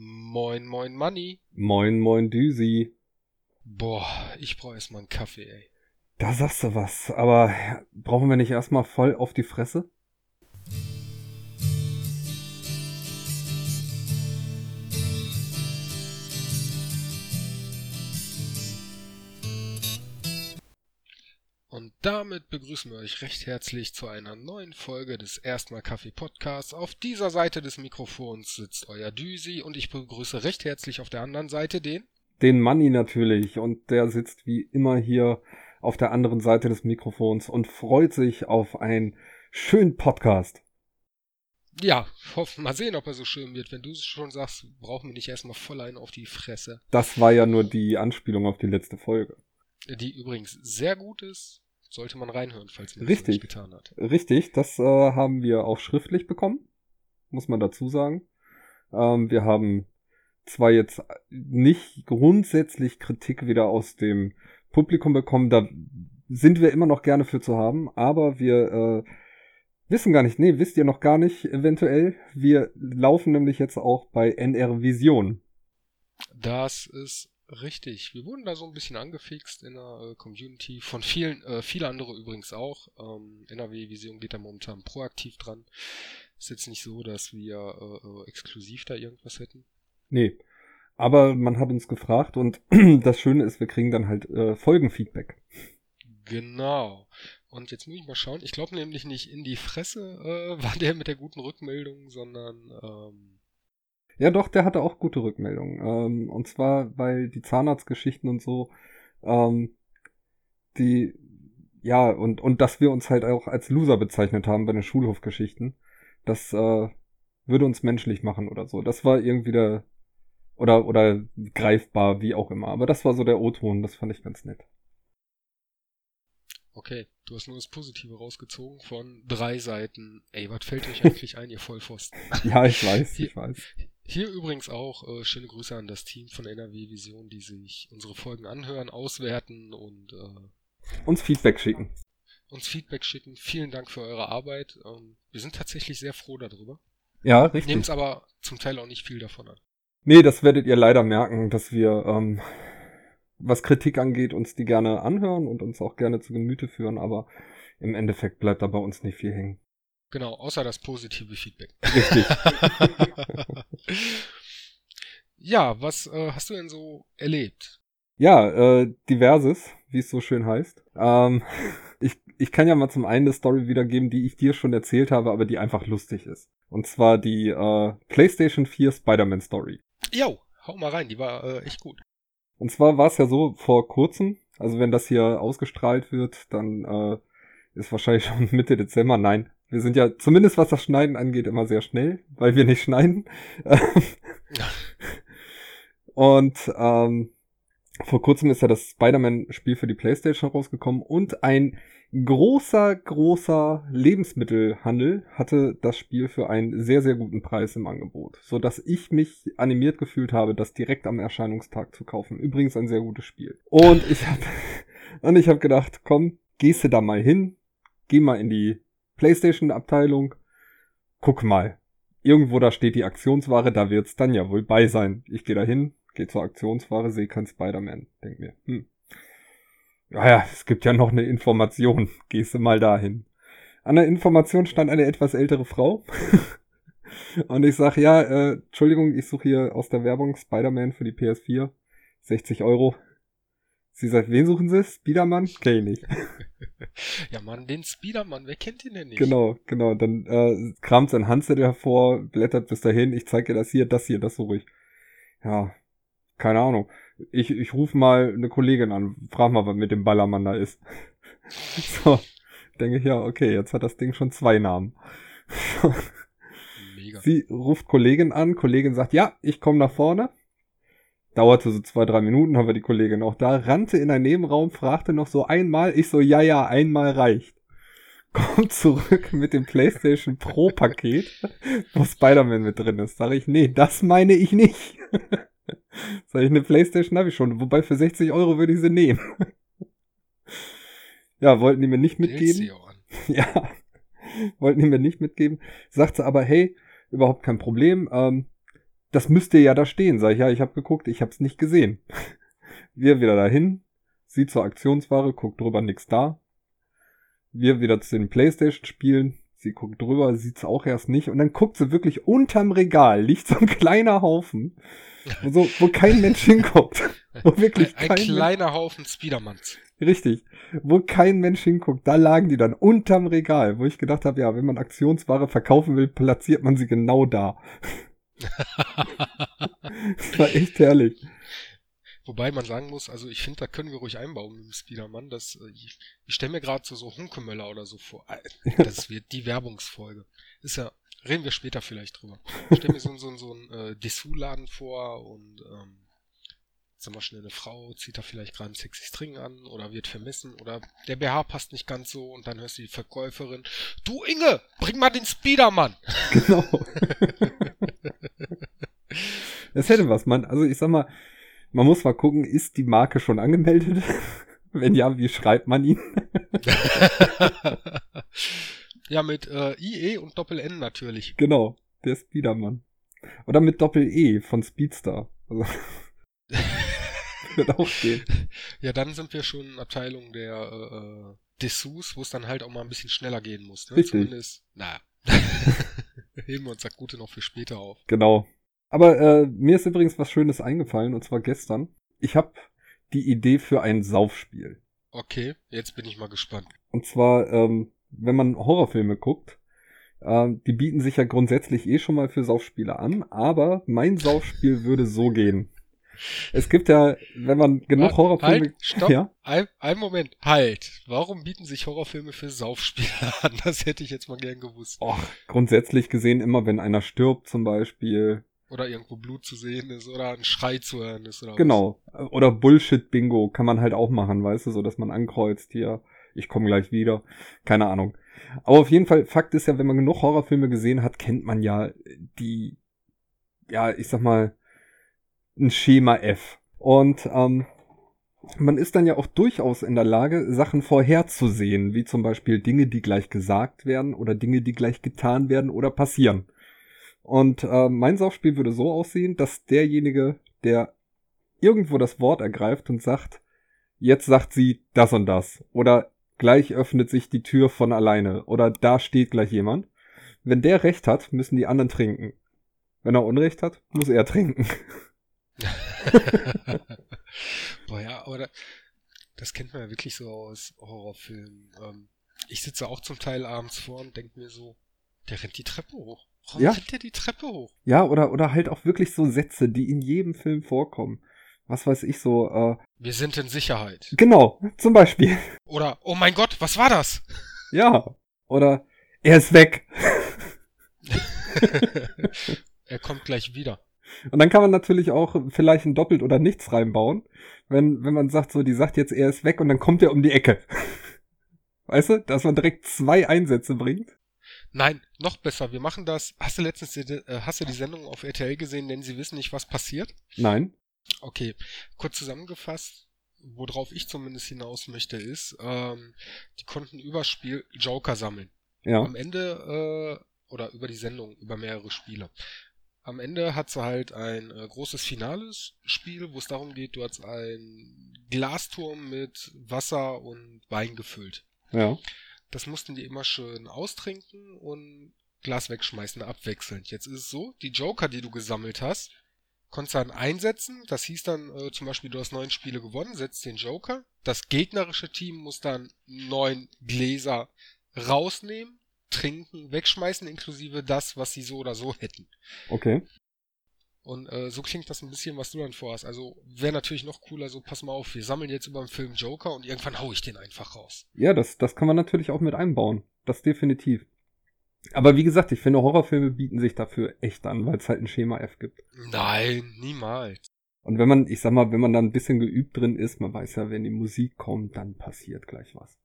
Moin, moin, Manni. Moin, moin, Düsi. Boah, ich brauche erstmal einen Kaffee, ey. Da sagst du was, aber brauchen wir nicht erstmal voll auf die Fresse? Damit begrüßen wir euch recht herzlich zu einer neuen Folge des Erstmal Kaffee Podcasts. Auf dieser Seite des Mikrofons sitzt euer Düsi und ich begrüße recht herzlich auf der anderen Seite den. Den Manni natürlich und der sitzt wie immer hier auf der anderen Seite des Mikrofons und freut sich auf einen schönen Podcast. Ja, hoff, mal sehen, ob er so schön wird. Wenn du es schon sagst, brauchen wir nicht erstmal voll einen auf die Fresse. Das war ja nur die Anspielung auf die letzte Folge. Die übrigens sehr gut ist. Sollte man reinhören, falls man Richtig. das nicht getan hat. Richtig, das äh, haben wir auch schriftlich bekommen, muss man dazu sagen. Ähm, wir haben zwar jetzt nicht grundsätzlich Kritik wieder aus dem Publikum bekommen, da sind wir immer noch gerne für zu haben, aber wir äh, wissen gar nicht, nee, wisst ihr noch gar nicht eventuell, wir laufen nämlich jetzt auch bei NR Vision. Das ist richtig. Wir wurden da so ein bisschen angefixt in der äh, Community. Von vielen, äh, viele andere übrigens auch. Ähm, NRW Vision geht da momentan proaktiv dran. Ist jetzt nicht so, dass wir äh, äh, exklusiv da irgendwas hätten. Nee. Aber man hat uns gefragt und das Schöne ist, wir kriegen dann halt äh, Folgenfeedback. Genau. Und jetzt muss ich mal schauen. Ich glaube nämlich nicht in die Fresse äh, war der mit der guten Rückmeldung, sondern ähm, Ja, doch, der hatte auch gute Rückmeldungen. Ähm, und zwar, weil die Zahnarztgeschichten und so, ähm, die, ja, und, und dass wir uns halt auch als Loser bezeichnet haben bei den Schulhofgeschichten, das äh, würde uns menschlich machen oder so. Das war irgendwie der, oder, oder greifbar, wie auch immer. Aber das war so der O-Ton, das fand ich ganz nett. okay, du hast nur das Positive rausgezogen von drei Seiten. Ey, was fällt euch eigentlich ein, ihr Vollpfosten? Ja, ich weiß, ich weiß. Hier übrigens auch äh, schöne Grüße an das Team von NRW Vision, die sich unsere Folgen anhören, auswerten und äh, Uns Feedback schicken. uns Feedback schicken. Vielen Dank für eure Arbeit. Ähm, wir sind tatsächlich sehr froh darüber. Ja, richtig. es aber zum Teil auch nicht viel davon an. Nee, das werdet ihr leider merken, dass wir, ähm, was Kritik angeht, uns die gerne anhören und uns auch gerne zu Gemüte führen, aber im Endeffekt bleibt da bei uns nicht viel hängen. Genau, außer das positive Feedback. Richtig. ja, was äh, hast du denn so erlebt? Ja, äh, diverses, wie es so schön heißt. Ähm, ich, ich kann ja mal zum einen eine Story wiedergeben, die ich dir schon erzählt habe, aber die einfach lustig ist. Und zwar die äh, PlayStation 4 Spider-Man Story. Jo, hau mal rein, die war äh, echt gut. Und zwar war es ja so vor kurzem, also wenn das hier ausgestrahlt wird, dann äh, ist wahrscheinlich schon Mitte Dezember. Nein, wir sind ja zumindest was das Schneiden angeht immer sehr schnell, weil wir nicht schneiden. Und ähm, vor kurzem ist ja das Spider-Man-Spiel für die PlayStation rausgekommen und ein großer, großer Lebensmittelhandel hatte das Spiel für einen sehr, sehr guten Preis im Angebot, so dass ich mich animiert gefühlt habe, das direkt am Erscheinungstag zu kaufen. Übrigens ein sehr gutes Spiel. Und ich habe und ich habe gedacht, komm, gehst du da mal hin, geh mal in die PlayStation-Abteilung, guck mal. Irgendwo da steht die Aktionsware, da wird's dann ja wohl bei sein. Ich gehe da hin, gehe zur Aktionsware, sehe kein Spider-Man. Denk mir, hm. Ja, ja, es gibt ja noch eine Information. Gehst du mal dahin. An der Information stand eine etwas ältere Frau. Und ich sag, ja, äh, Entschuldigung, ich suche hier aus der Werbung Spider-Man für die PS4. 60 Euro. Sie sagt, wen suchen Sie? Spiderman? Kenn ich nicht. Ja, Mann, den Spider-Man, wer kennt ihn denn nicht? Genau, genau. Dann äh, kramt sein Handzettel hervor, blättert bis dahin. Ich zeige dir das hier, das hier, das suche ich. Ja, keine Ahnung. Ich, ich rufe mal eine Kollegin an, frag mal, was mit dem Ballermann da ist. so, denke ich, ja, okay, jetzt hat das Ding schon zwei Namen. Mega. Sie ruft Kollegin an, Kollegin sagt, ja, ich komme nach vorne. Dauerte so zwei, drei Minuten, haben wir die Kollegin auch da, rannte in einen Nebenraum, fragte noch so einmal, ich so, ja, ja, einmal reicht. Kommt zurück mit dem PlayStation Pro Paket, wo Spider-Man mit drin ist. Sag ich, nee, das meine ich nicht. Sag ich, eine PlayStation habe ich schon, wobei für 60 Euro würde ich sie nehmen. ja, wollten die mir nicht mitgeben. Ja, wollten die mir nicht mitgeben. Sagte aber, hey, überhaupt kein Problem. Ähm, das müsste ja da stehen. Sag ich, ja, ich habe geguckt, ich habe es nicht gesehen. Wir wieder dahin, sie zur Aktionsware, guckt drüber, nix da. Wir wieder zu den Playstation-Spielen, sie guckt drüber, sieht's auch erst nicht. Und dann guckt sie wirklich unterm Regal, liegt so ein kleiner Haufen, wo, so, wo kein Mensch hinguckt. Wo wirklich ein, ein kein kleiner Mensch, Haufen Spidermans. Richtig. Wo kein Mensch hinguckt, da lagen die dann unterm Regal, wo ich gedacht habe, ja, wenn man Aktionsware verkaufen will, platziert man sie genau da. Das war echt herrlich. Wobei man sagen muss, also ich finde, da können wir ruhig einbauen mit dem Spiderman. Das, äh, ich, ich stelle mir gerade so, so Hunkemöller oder so vor. Äh, das wird die Werbungsfolge. Ist ja, reden wir später vielleicht drüber. Ich stelle mir so, so, so einen äh, Dessous-Laden vor und ähm, sag mal schnell, eine Frau zieht da vielleicht gerade einen sexy String an oder wird vermessen oder der BH passt nicht ganz so und dann hörst du die Verkäuferin, du Inge, bring mal den Spiderman. Genau. das hätte was, man. Also ich sag mal, man muss mal gucken, ist die Marke schon angemeldet? Wenn ja, wie schreibt man ihn? ja, mit äh, IE und Doppel-N natürlich. Genau, der Spiderman. Oder mit Doppel-E von Speedstar. Also wird auch gehen. Ja, dann sind wir schon in Abteilung der äh, äh, Dessous, wo es dann halt auch mal ein bisschen schneller gehen muss. Ne? Richtig. Zumindest, naja. Heben wir uns das Gute noch für später auf. Genau. Aber äh, mir ist übrigens was Schönes eingefallen, und zwar gestern. Ich habe die Idee für ein Saufspiel. Okay, jetzt bin ich mal gespannt. Und zwar, ähm, wenn man Horrorfilme guckt, äh, die bieten sich ja grundsätzlich eh schon mal für Saufspiele an, aber mein Saufspiel würde so gehen. Es gibt ja, wenn man genug Horrorfilme... Halt, stopp, ja? ein, ein Moment, halt. Warum bieten sich Horrorfilme für Saufspiele an? Das hätte ich jetzt mal gern gewusst. Och, grundsätzlich gesehen immer, wenn einer stirbt zum Beispiel. Oder irgendwo Blut zu sehen ist oder ein Schrei zu hören ist. Oder genau. Was. Oder Bullshit-Bingo kann man halt auch machen, weißt du, so dass man ankreuzt hier, ich komme gleich wieder. Keine Ahnung. Aber auf jeden Fall, Fakt ist ja, wenn man genug Horrorfilme gesehen hat, kennt man ja die, ja, ich sag mal, ein Schema F. Und ähm, man ist dann ja auch durchaus in der Lage, Sachen vorherzusehen, wie zum Beispiel Dinge, die gleich gesagt werden oder Dinge, die gleich getan werden oder passieren. Und äh, mein Saufspiel würde so aussehen, dass derjenige, der irgendwo das Wort ergreift und sagt, jetzt sagt sie das und das oder gleich öffnet sich die Tür von alleine oder da steht gleich jemand. Wenn der recht hat, müssen die anderen trinken. Wenn er Unrecht hat, muss er trinken. Boah, ja, aber da, das kennt man ja wirklich so aus Horrorfilmen. Ähm, ich sitze auch zum Teil abends vor und denke mir so, der rennt die Treppe hoch. Warum ja. rennt der die Treppe hoch? Ja, oder, oder halt auch wirklich so Sätze, die in jedem Film vorkommen. Was weiß ich so, äh. Wir sind in Sicherheit. Genau, zum Beispiel. Oder, oh mein Gott, was war das? Ja. Oder, er ist weg. er kommt gleich wieder. Und dann kann man natürlich auch vielleicht ein Doppelt oder nichts reinbauen, wenn, wenn man sagt, so, die sagt jetzt, er ist weg und dann kommt er um die Ecke. Weißt du, dass man direkt zwei Einsätze bringt? Nein, noch besser. Wir machen das. Hast du letztens die, äh, hast du die Sendung auf RTL gesehen, denn sie wissen nicht, was passiert? Nein. Okay, kurz zusammengefasst, worauf ich zumindest hinaus möchte, ist, ähm, die konnten über Spiel Joker sammeln. Ja. Am Ende äh, oder über die Sendung über mehrere Spiele am Ende hat sie halt ein äh, großes finales Spiel, wo es darum geht, du hast einen Glasturm mit Wasser und Wein gefüllt. Ja. Das mussten die immer schön austrinken und Glas wegschmeißen, abwechselnd. Jetzt ist es so, die Joker, die du gesammelt hast, konntest du dann einsetzen. Das hieß dann äh, zum Beispiel, du hast neun Spiele gewonnen, setzt den Joker. Das gegnerische Team muss dann neun Gläser rausnehmen trinken, wegschmeißen, inklusive das, was sie so oder so hätten. Okay. Und äh, so klingt das ein bisschen, was du dann vorhast. Also wäre natürlich noch cooler, so pass mal auf, wir sammeln jetzt über den Film Joker und irgendwann hau ich den einfach raus. Ja, das, das kann man natürlich auch mit einbauen. Das definitiv. Aber wie gesagt, ich finde, Horrorfilme bieten sich dafür echt an, weil es halt ein Schema F gibt. Nein, niemals. Und wenn man, ich sag mal, wenn man da ein bisschen geübt drin ist, man weiß ja, wenn die Musik kommt, dann passiert gleich was.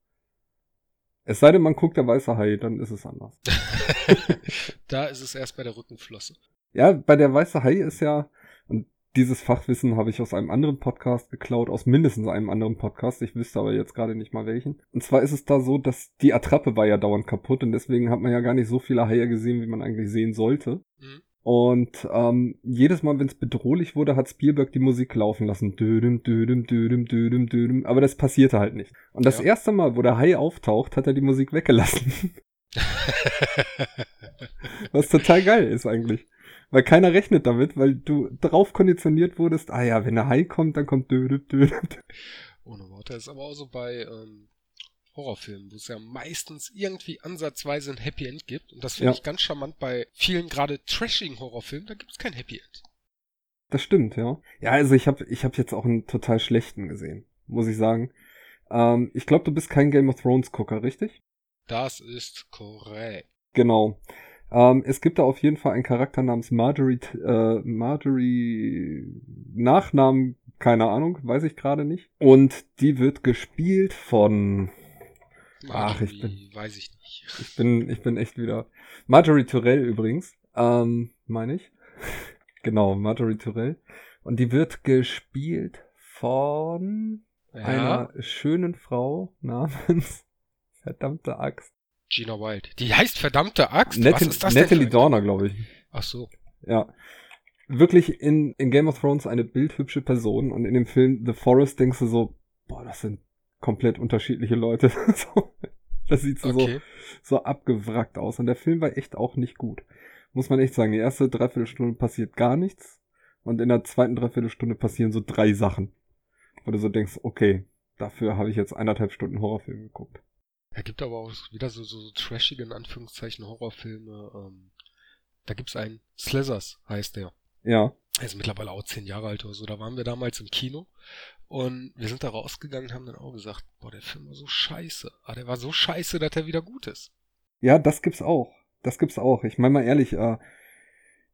Es sei denn, man guckt der weiße Hai, dann ist es anders. da ist es erst bei der Rückenflosse. Ja, bei der weiße Hai ist ja, und dieses Fachwissen habe ich aus einem anderen Podcast geklaut, aus mindestens einem anderen Podcast. Ich wüsste aber jetzt gerade nicht mal welchen. Und zwar ist es da so, dass die Attrappe war ja dauernd kaputt und deswegen hat man ja gar nicht so viele Haie gesehen, wie man eigentlich sehen sollte. Mhm. Und ähm, jedes Mal, wenn es bedrohlich wurde, hat Spielberg die Musik laufen lassen. Dödem, dödem, dödem, dödem, dödem. Aber das passierte halt nicht. Und das ja. erste Mal, wo der Hai auftaucht, hat er die Musik weggelassen. Was total geil ist eigentlich. Weil keiner rechnet damit, weil du drauf konditioniert wurdest, ah ja, wenn der Hai kommt, dann kommt dödem, dödem. Ohne Worte. Das ist aber auch so bei ähm, Horrorfilmen, wo es ja meistens irgendwie ansatzweise ein Happy End gibt. Und das finde ja. ich ganz charmant bei vielen gerade trashigen Horrorfilmen, da gibt es kein Happy End. Das stimmt, ja. Ja, also ich habe ich hab jetzt auch einen total schlechten gesehen, muss ich sagen. Ähm, ich glaube, du bist kein Game of Thrones Gucker, richtig? Das ist korrekt. Genau. Ähm, es gibt da auf jeden Fall einen Charakter namens Marjorie, äh, Marjorie Nachnamen, keine Ahnung, weiß ich gerade nicht. Und die wird gespielt von Ach, ich bin, weiß ich nicht. Ich bin, ich bin echt wieder. Marjorie Tourell übrigens, ähm, meine ich. genau, Marjorie Tourell. Und die wird gespielt von ja. einer schönen Frau namens verdammte Axt. Gina Wild. Die heißt verdammte Axt? Nat Was ist das Natalie Dorner, glaube ich. Ach so. Ja. Wirklich in, in Game of Thrones eine bildhübsche Person und in dem Film The Forest denkst du so, boah, das sind komplett unterschiedliche Leute. das sieht so, okay. so, so abgewrackt aus. Und der Film war echt auch nicht gut. Muss man echt sagen. Die erste Dreiviertelstunde passiert gar nichts. Und in der zweiten Dreiviertelstunde passieren so drei Sachen. Wo du so denkst, okay, dafür habe ich jetzt eineinhalb Stunden Horrorfilm geguckt. Er gibt aber auch wieder so, so, so trashige, in Anführungszeichen, Horrorfilme. Ähm, da gibt's einen, Slithers heißt der. Ja. Er ist mittlerweile auch zehn Jahre alt oder so. Da waren wir damals im Kino und wir sind da rausgegangen und haben dann auch gesagt, boah, der Film war so scheiße. Aber der war so scheiße, dass er wieder gut ist. Ja, das gibt's auch. Das gibt's auch. Ich meine mal ehrlich, äh,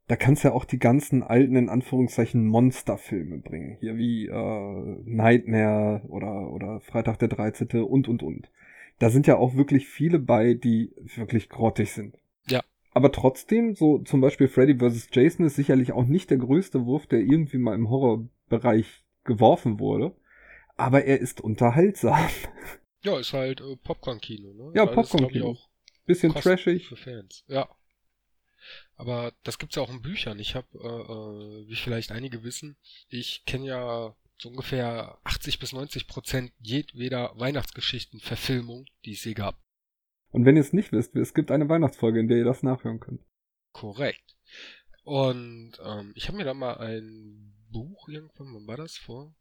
da kannst ja auch die ganzen alten, in Anführungszeichen, Monsterfilme bringen. Hier wie äh, Nightmare oder, oder Freitag der 13. und, und, und. Da sind ja auch wirklich viele bei, die wirklich grottig sind. Ja. Aber trotzdem, so zum Beispiel Freddy vs. Jason ist sicherlich auch nicht der größte Wurf, der irgendwie mal im Horrorbereich geworfen wurde. Aber er ist unterhaltsam. Ja, ist halt äh, Popcorn-Kino, ne? Ja, Popcorn-Kino. Bisschen trashig. Für Fans. Ja. Aber das gibt's ja auch in Büchern. Ich habe, äh, äh, wie vielleicht einige wissen, ich kenne ja so ungefähr 80 bis 90 Prozent jedweder Weihnachtsgeschichten-Verfilmung, die es je gab. Und wenn ihr es nicht wisst, es gibt eine Weihnachtsfolge, in der ihr das nachhören könnt. Korrekt. Und ähm, ich habe mir da mal ein Buch irgendwann, wann war das? Vor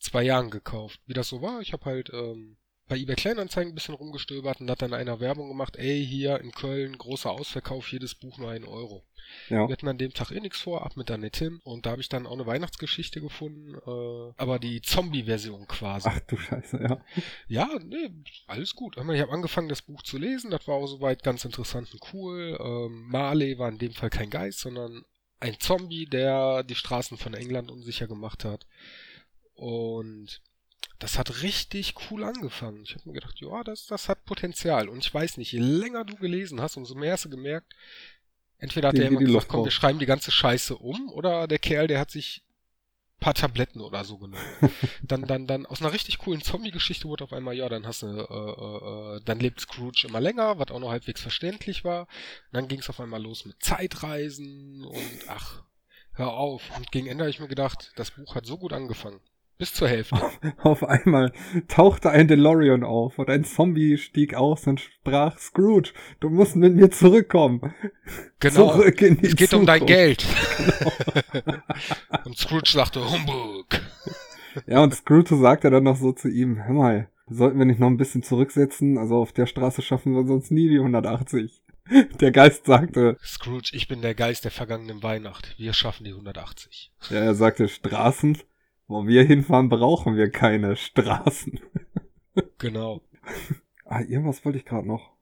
zwei Jahren gekauft. Wie das so war, ich habe halt ähm, bei eBay Kleinanzeigen ein bisschen rumgestöbert und hat dann einer Werbung gemacht, ey, hier in Köln, großer Ausverkauf, jedes Buch nur ein Euro. Ja. Wir hatten an dem Tag eh nichts vor, ab mit der Tim und da habe ich dann auch eine Weihnachtsgeschichte gefunden, äh, aber die Zombie-Version quasi. Ach du Scheiße, ja. Ja, nee, alles gut. Ich habe angefangen, das Buch zu lesen, das war auch soweit ganz interessant und cool. Ähm, Marley war in dem Fall kein Geist, sondern ein Zombie, der die Straßen von England unsicher gemacht hat. Und das hat richtig cool angefangen. Ich habe mir gedacht, ja, das, das hat Potenzial. Und ich weiß nicht, je länger du gelesen hast, umso mehr hast du gemerkt, entweder hat der jemand gesagt, komm, wir schreiben die ganze Scheiße um, oder der Kerl, der hat sich paar Tabletten oder so genommen. dann, dann, dann aus einer richtig coolen Zombie-Geschichte wurde auf einmal, ja, dann hast du, äh, äh, äh, dann lebt Scrooge immer länger, was auch noch halbwegs verständlich war. Und dann ging es auf einmal los mit Zeitreisen und ach, hör auf. Und gegen Ende habe ich mir gedacht, das Buch hat so gut angefangen. Bis zur Hälfte. Auf einmal tauchte ein DeLorean auf und ein Zombie stieg aus und sprach, Scrooge, du musst mit mir zurückkommen. Genau. Zurück in die es geht Zukunft. um dein Geld. Genau. und Scrooge sagte, Humbug. Ja, und Scrooge sagte dann noch so zu ihm, hör mal, sollten wir nicht noch ein bisschen zurücksetzen? Also auf der Straße schaffen wir sonst nie die 180. Der Geist sagte. Scrooge, ich bin der Geist der vergangenen Weihnacht. Wir schaffen die 180. Ja, er sagte Straßen. Wo wir hinfahren, brauchen wir keine Straßen. Genau. ah, irgendwas wollte ich gerade noch.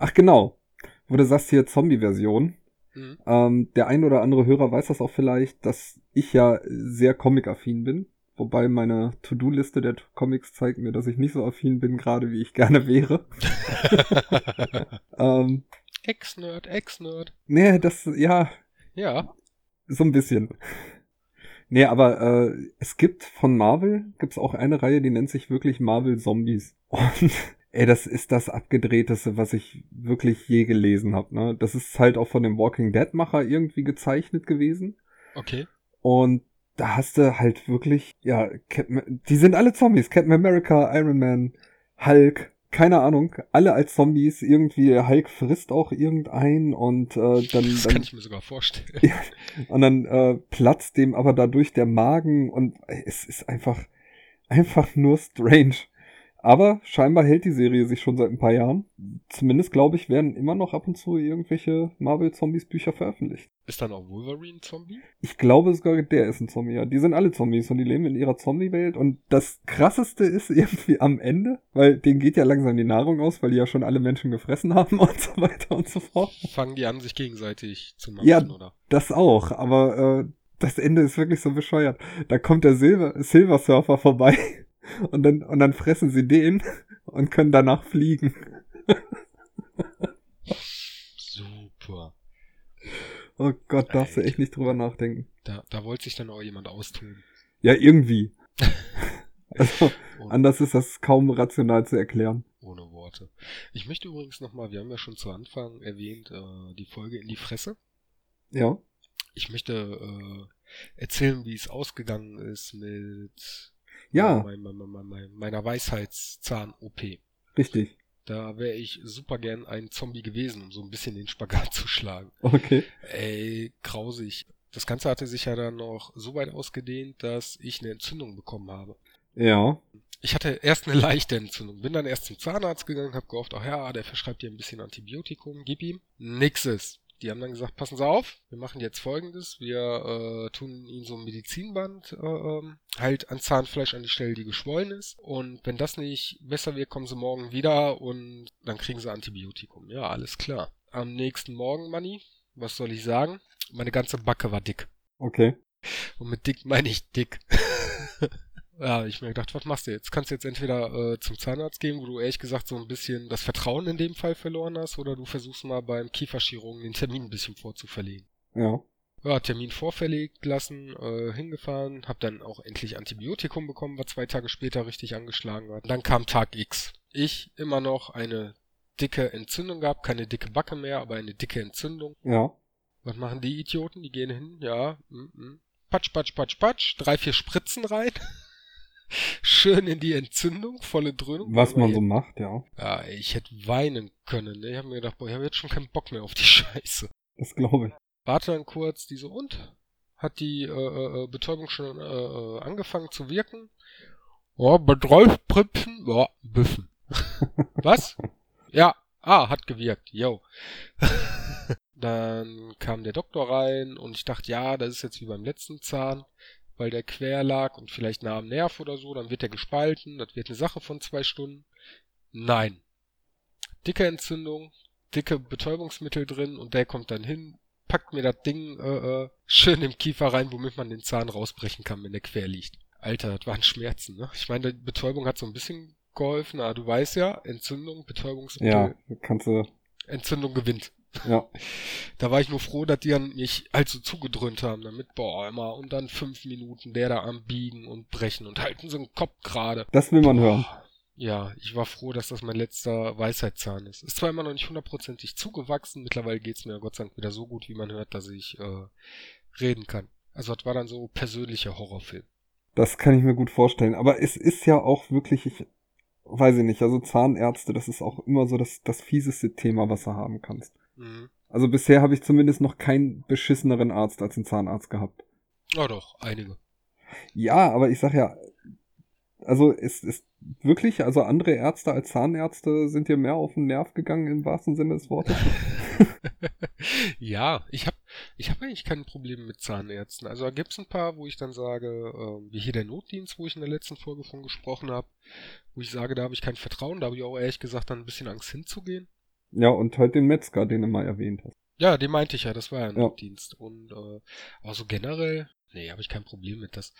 Ach, genau. Wo du sagst hier Zombie-Version. Mhm. Ähm, der ein oder andere Hörer weiß das auch vielleicht, dass ich ja sehr comic-affin bin. Wobei meine To-Do-Liste der Comics zeigt mir, dass ich nicht so affin bin, gerade wie ich gerne wäre. ähm, Ex-Nerd, Ex-Nerd. Nee, das, ja. Ja. So ein bisschen. Nee, aber äh, es gibt von Marvel, gibt's auch eine Reihe, die nennt sich wirklich Marvel Zombies. Und ey, das ist das abgedrehteste, was ich wirklich je gelesen habe. Ne? Das ist halt auch von dem Walking Dead Macher irgendwie gezeichnet gewesen. Okay. Und da hast du halt wirklich, ja, Captain, die sind alle Zombies. Captain America, Iron Man, Hulk, keine Ahnung, alle als Zombies, irgendwie Hulk frisst auch irgendein und äh, dann. Das dann, kann ich mir sogar vorstellen. Ja, und dann äh, platzt dem aber dadurch der Magen und es ist einfach, einfach nur strange. Aber scheinbar hält die Serie sich schon seit ein paar Jahren. Zumindest, glaube ich, werden immer noch ab und zu irgendwelche Marvel-Zombies-Bücher veröffentlicht. Ist dann auch Wolverine Zombie? Ich glaube sogar, der ist ein Zombie, ja. Die sind alle Zombies und die leben in ihrer Zombie-Welt. Und das krasseste ist irgendwie am Ende, weil denen geht ja langsam die Nahrung aus, weil die ja schon alle Menschen gefressen haben und so weiter und so fort. Fangen die an, sich gegenseitig zu machen, Ja, oder? Das auch, aber äh, das Ende ist wirklich so bescheuert. Da kommt der Silver, Silver Surfer vorbei und dann, und dann fressen sie den und können danach fliegen. Super. Oh Gott, darfst du echt nicht drüber nachdenken. Da, da wollte sich dann auch jemand austun. Ja, irgendwie. Also, Oh, anders ist das kaum rational zu erklären. ohne Worte. Ich möchte übrigens nochmal, wir haben ja schon zu Anfang erwähnt, äh, die Folge in die Fresse. Ja. Ich möchte äh, erzählen, wie es ausgegangen ist mit Ja, mein, mein, mein, mein, meiner Weisheitszahn-OP. richtig. Da wäre ich super gern ein Zombie gewesen, um so ein bisschen den Spagat zu schlagen. Okay. Ey, grausig. Das Ganze hatte sich ja dann noch so weit ausgedehnt, dass ich eine Entzündung bekommen habe. Ja. Ich hatte erst eine leichte Entzündung, bin dann erst zum Zahnarzt gegangen, hab gehofft, ach ja, der verschreibt dir ein bisschen Antibiotikum, gib ihm. Nix ist. Die haben dann gesagt, passen Sie auf, wir machen jetzt folgendes, wir äh, tun Ihnen so ein Medizinband äh, ähm, halt an Zahnfleisch an die Stelle, die geschwollen ist. Und wenn das nicht besser wird, kommen Sie morgen wieder und dann kriegen Sie Antibiotikum. Ja, alles klar. Am nächsten Morgen, Manni, was soll ich sagen? Meine ganze Backe war dick. Okay. Und mit dick meine ich dick. ja, ich mir gedacht, was machst du jetzt? Kannst du jetzt entweder äh, zum Zahnarzt gehen, wo du ehrlich gesagt so ein bisschen das Vertrauen in dem Fall verloren hast, oder du versuchst mal beim Kieferchirurgen den Termin ein bisschen vorzuverlegen. Ja. Ja, Termin vorverlegt lassen, äh, hingefahren, hab dann auch endlich Antibiotikum bekommen, was zwei Tage später richtig angeschlagen hat. Dann kam Tag X. Ich immer noch eine dicke Entzündung gehabt, keine dicke Backe mehr, aber eine dicke Entzündung. Ja. Was machen die Idioten? Die gehen hin, ja, mm, mm. patsch, patsch, patsch, patsch, drei, vier Spritzen rein. Schön in die Entzündung, volle Dröhnung. Was man so macht, ja. Ja, ich hätte weinen können. Ne? Ich habe mir gedacht, boah, ich habe jetzt schon keinen Bock mehr auf die Scheiße. Das glaube ich. Warte dann kurz, die so, und? Hat die äh, äh, Betäubung schon äh, äh, angefangen zu wirken? Ja, bei Spritzen, ja, Büffen. Was? Ja, ah, hat gewirkt, yo. Dann kam der Doktor rein und ich dachte, ja, das ist jetzt wie beim letzten Zahn, weil der quer lag und vielleicht nah am Nerv oder so, dann wird der gespalten, das wird eine Sache von zwei Stunden. Nein. Dicke Entzündung, dicke Betäubungsmittel drin und der kommt dann hin, packt mir das Ding äh, äh, schön im Kiefer rein, womit man den Zahn rausbrechen kann, wenn der quer liegt. Alter, das waren Schmerzen, ne? Ich meine, die Betäubung hat so ein bisschen geholfen, aber du weißt ja, Entzündung, Betäubungsmittel, Ja, kannst du. Entzündung gewinnt. Ja. Da war ich nur froh, dass die dann mich halt so zugedröhnt haben, damit, boah, immer, und dann fünf Minuten, der da am Biegen und Brechen und halten so einen Kopf gerade. Das will man hören. Ja, ich war froh, dass das mein letzter Weisheitszahn ist. Ist zwar immer noch nicht hundertprozentig zugewachsen, mittlerweile geht's mir Gott sei Dank wieder so gut, wie man hört, dass ich äh, reden kann. Also das war dann so persönlicher Horrorfilm. Das kann ich mir gut vorstellen. Aber es ist ja auch wirklich, ich weiß ich nicht, also Zahnärzte, das ist auch immer so das, das fieseste Thema, was du haben kannst. Mhm. Also bisher habe ich zumindest noch keinen beschisseneren Arzt als einen Zahnarzt gehabt. Ja doch, einige. Ja, aber ich sag ja, also es ist wirklich, also andere Ärzte als Zahnärzte sind dir mehr auf den Nerv gegangen im wahrsten Sinne des Wortes. ja, ich habe ich hab eigentlich kein Problem mit Zahnärzten. Also da gibt's ein paar, wo ich dann sage, äh, wie hier der Notdienst, wo ich in der letzten Folge von gesprochen habe, wo ich sage, da habe ich kein Vertrauen, da habe ich auch ehrlich gesagt dann ein bisschen Angst hinzugehen. Ja, und halt den Metzger, den du mal erwähnt hast. Ja, den meinte ich ja, das war ja ein Ja. Notdienst. Und äh, aber so generell, nee, habe ich kein Problem mit. Das,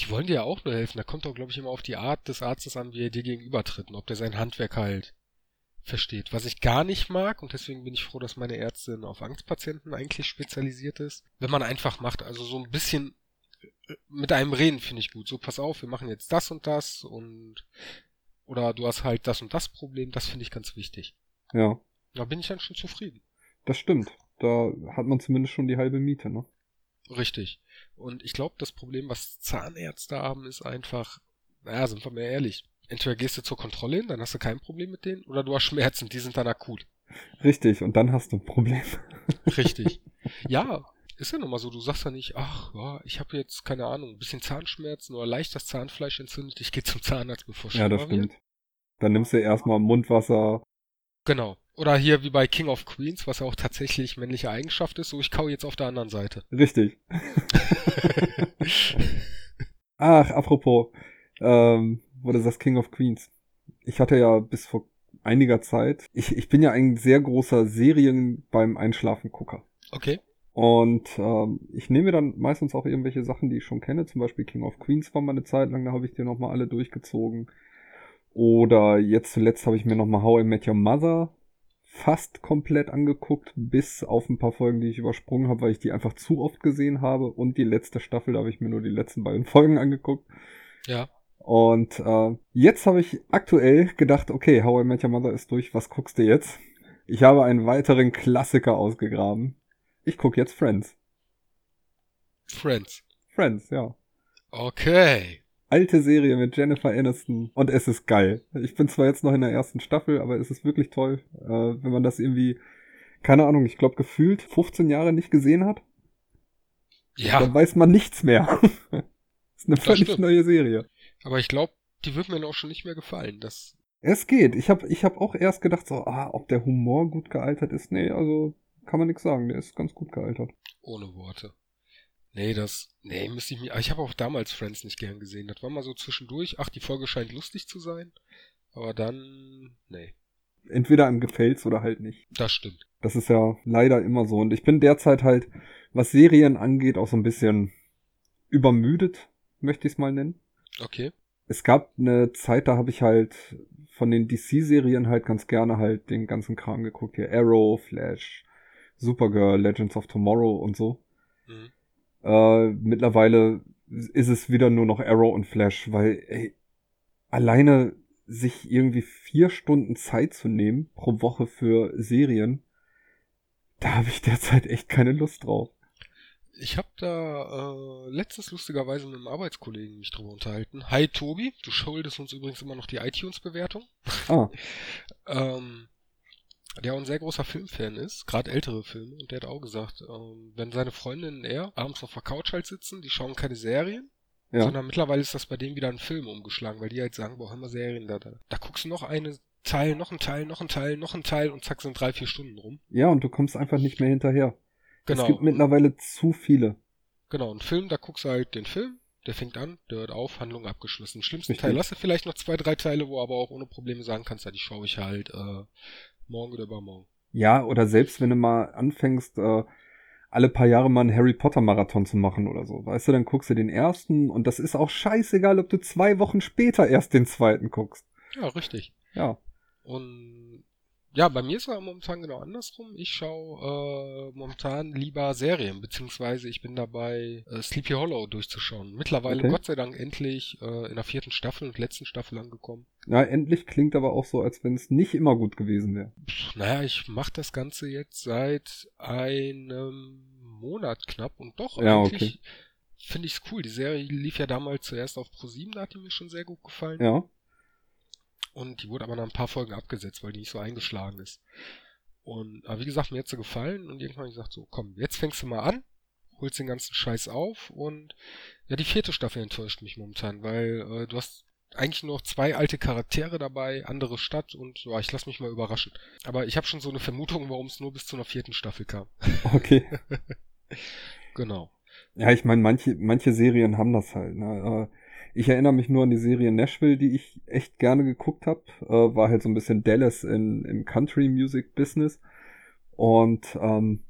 die wollen dir ja auch nur helfen. Da kommt doch, glaube ich, immer auf die Art des Arztes an, wie er dir gegenübertritt und ob der sein Handwerk halt versteht. Was ich gar nicht mag, und deswegen bin ich froh, dass meine Ärztin auf Angstpatienten eigentlich spezialisiert ist, wenn man einfach macht, also so ein bisschen äh, mit einem reden finde ich gut. So, pass auf, wir machen jetzt das und das und oder du hast halt das und das Problem, das finde ich ganz wichtig. Ja. Da bin ich dann schon zufrieden. Das stimmt. Da hat man zumindest schon die halbe Miete, ne? Richtig. Und ich glaube, das Problem, was Zahnärzte haben, ist einfach, naja, sind wir mal ehrlich. Entweder gehst du zur Kontrolle hin, dann hast du kein Problem mit denen, oder du hast Schmerzen, die sind dann akut. Richtig, und dann hast du ein Problem. Richtig. Ja, ist ja nochmal so, du sagst ja nicht, ach, ja, ich habe jetzt, keine Ahnung, ein bisschen Zahnschmerzen oder leicht das Zahnfleisch entzündet, ich gehe zum Zahnarzt, bevor Ja, das stimmt. Dann nimmst du erstmal Mundwasser. Genau. Oder hier wie bei King of Queens, was ja auch tatsächlich männliche Eigenschaft ist, so ich kau jetzt auf der anderen Seite. Richtig. Ach, apropos, ähm, wo du sagst King of Queens. Ich hatte ja bis vor einiger Zeit, ich, ich bin ja ein sehr großer Serien beim Einschlafen-Gucker. Okay. Und ähm, ich nehme dann meistens auch irgendwelche Sachen, die ich schon kenne. Zum Beispiel King of Queens war mal eine Zeit lang, da habe ich die nochmal alle durchgezogen. Oder jetzt zuletzt habe ich mir nochmal How I Met Your Mother fast komplett angeguckt, bis auf ein paar Folgen, die ich übersprungen habe, weil ich die einfach zu oft gesehen habe. Und die letzte Staffel, da habe ich mir nur die letzten beiden Folgen angeguckt. Ja. Und äh, jetzt habe ich aktuell gedacht, okay, How I Met Your Mother ist durch, was guckst du jetzt? Ich habe einen weiteren Klassiker ausgegraben. Ich gucke jetzt Friends. Friends. Friends, ja. Okay. Alte Serie mit Jennifer Aniston und es ist geil. Ich bin zwar jetzt noch in der ersten Staffel, aber es ist wirklich toll, äh, wenn man das irgendwie, keine Ahnung, ich glaube gefühlt 15 Jahre nicht gesehen hat. Ja. Dann weiß man nichts mehr. ist eine völlig neue Serie. Aber ich glaube, die wird mir auch schon nicht mehr gefallen. Das es geht. Ich habe ich hab auch erst gedacht, so, ah, ob der Humor gut gealtert ist. Nee, also kann man nichts sagen. Der ist ganz gut gealtert. Ohne Worte. Nee, das, nee, müsste ich mir, ich habe auch damals Friends nicht gern gesehen. Das war mal so zwischendurch, ach, die Folge scheint lustig zu sein, aber dann, nee. Entweder einem gefällt's oder halt nicht. Das stimmt. Das ist ja leider immer so. Und ich bin derzeit halt, was Serien angeht, auch so ein bisschen übermüdet, möchte ich es mal nennen. Okay. Es gab eine Zeit, da habe ich halt von den DC-Serien halt ganz gerne halt den ganzen Kram geguckt. Hier Arrow, Flash, Supergirl, Legends of Tomorrow und so. Mhm. Äh, mittlerweile ist es wieder nur noch Arrow und Flash, weil ey, alleine sich irgendwie vier Stunden Zeit zu nehmen pro Woche für Serien, da habe ich derzeit echt keine Lust drauf. Ich habe da äh, letztens lustigerweise mit einem Arbeitskollegen mich drüber unterhalten. Hi Tobi, du schuldest uns übrigens immer noch die iTunes-Bewertung. Ah. ähm, der auch ein sehr großer Filmfan ist, gerade ältere Filme, und der hat auch gesagt, ähm, wenn seine Freundin und er abends auf der Couch halt sitzen, die schauen keine Serien, ja. sondern mittlerweile ist das bei denen wieder ein Film umgeschlagen, weil die halt sagen, boah, haben wir Serien da, da. Da guckst du noch eine Teil, noch ein Teil, noch ein Teil, noch ein Teil und zack sind drei, vier Stunden rum. Ja, und du kommst einfach nicht mehr hinterher. Genau. Es gibt mittlerweile zu viele. Genau, ein Film, da guckst du halt den Film, der fängt an, der hört auf, Handlung abgeschlossen. Im schlimmsten Richtig. Teil du vielleicht noch zwei, drei Teile, wo aber auch ohne Probleme sagen kannst, ja, die schaue ich halt äh, morgen oder übermorgen. Ja, oder selbst wenn du mal anfängst, äh, alle paar Jahre mal einen Harry Potter Marathon zu machen oder so. Weißt du, dann guckst du den ersten und das ist auch scheißegal, ob du zwei Wochen später erst den zweiten guckst. Ja, richtig. Ja. Und ja, bei mir ist es momentan genau andersrum. Ich schaue äh, momentan lieber Serien, beziehungsweise ich bin dabei, äh, Sleepy Hollow durchzuschauen. Mittlerweile, okay. Gott sei Dank, endlich äh, in der vierten Staffel und letzten Staffel angekommen. Ja, endlich klingt aber auch so, als wenn es nicht immer gut gewesen wäre. Naja, ich mache das Ganze jetzt seit einem Monat knapp und doch ja, eigentlich okay. finde ich es cool. Die Serie lief ja damals zuerst auf Pro7, da hat die mir schon sehr gut gefallen. Ja. Und die wurde aber nach ein paar Folgen abgesetzt, weil die nicht so eingeschlagen ist. Und aber wie gesagt, mir hat sie gefallen und irgendwann habe ich gesagt, so, komm, jetzt fängst du mal an, holst den ganzen Scheiß auf und ja, die vierte Staffel enttäuscht mich momentan, weil äh, du hast eigentlich nur noch zwei alte Charaktere dabei, andere Stadt und ja, ich lass mich mal überraschen. Aber ich habe schon so eine Vermutung, warum es nur bis zu einer vierten Staffel kam. Okay. genau. Ja, ich meine, manche, manche Serien haben das halt. Ne? Ich erinnere mich nur an die Serie Nashville, die ich echt gerne geguckt habe. Äh, war halt so ein bisschen Dallas in, im Country Music Business. Und ähm,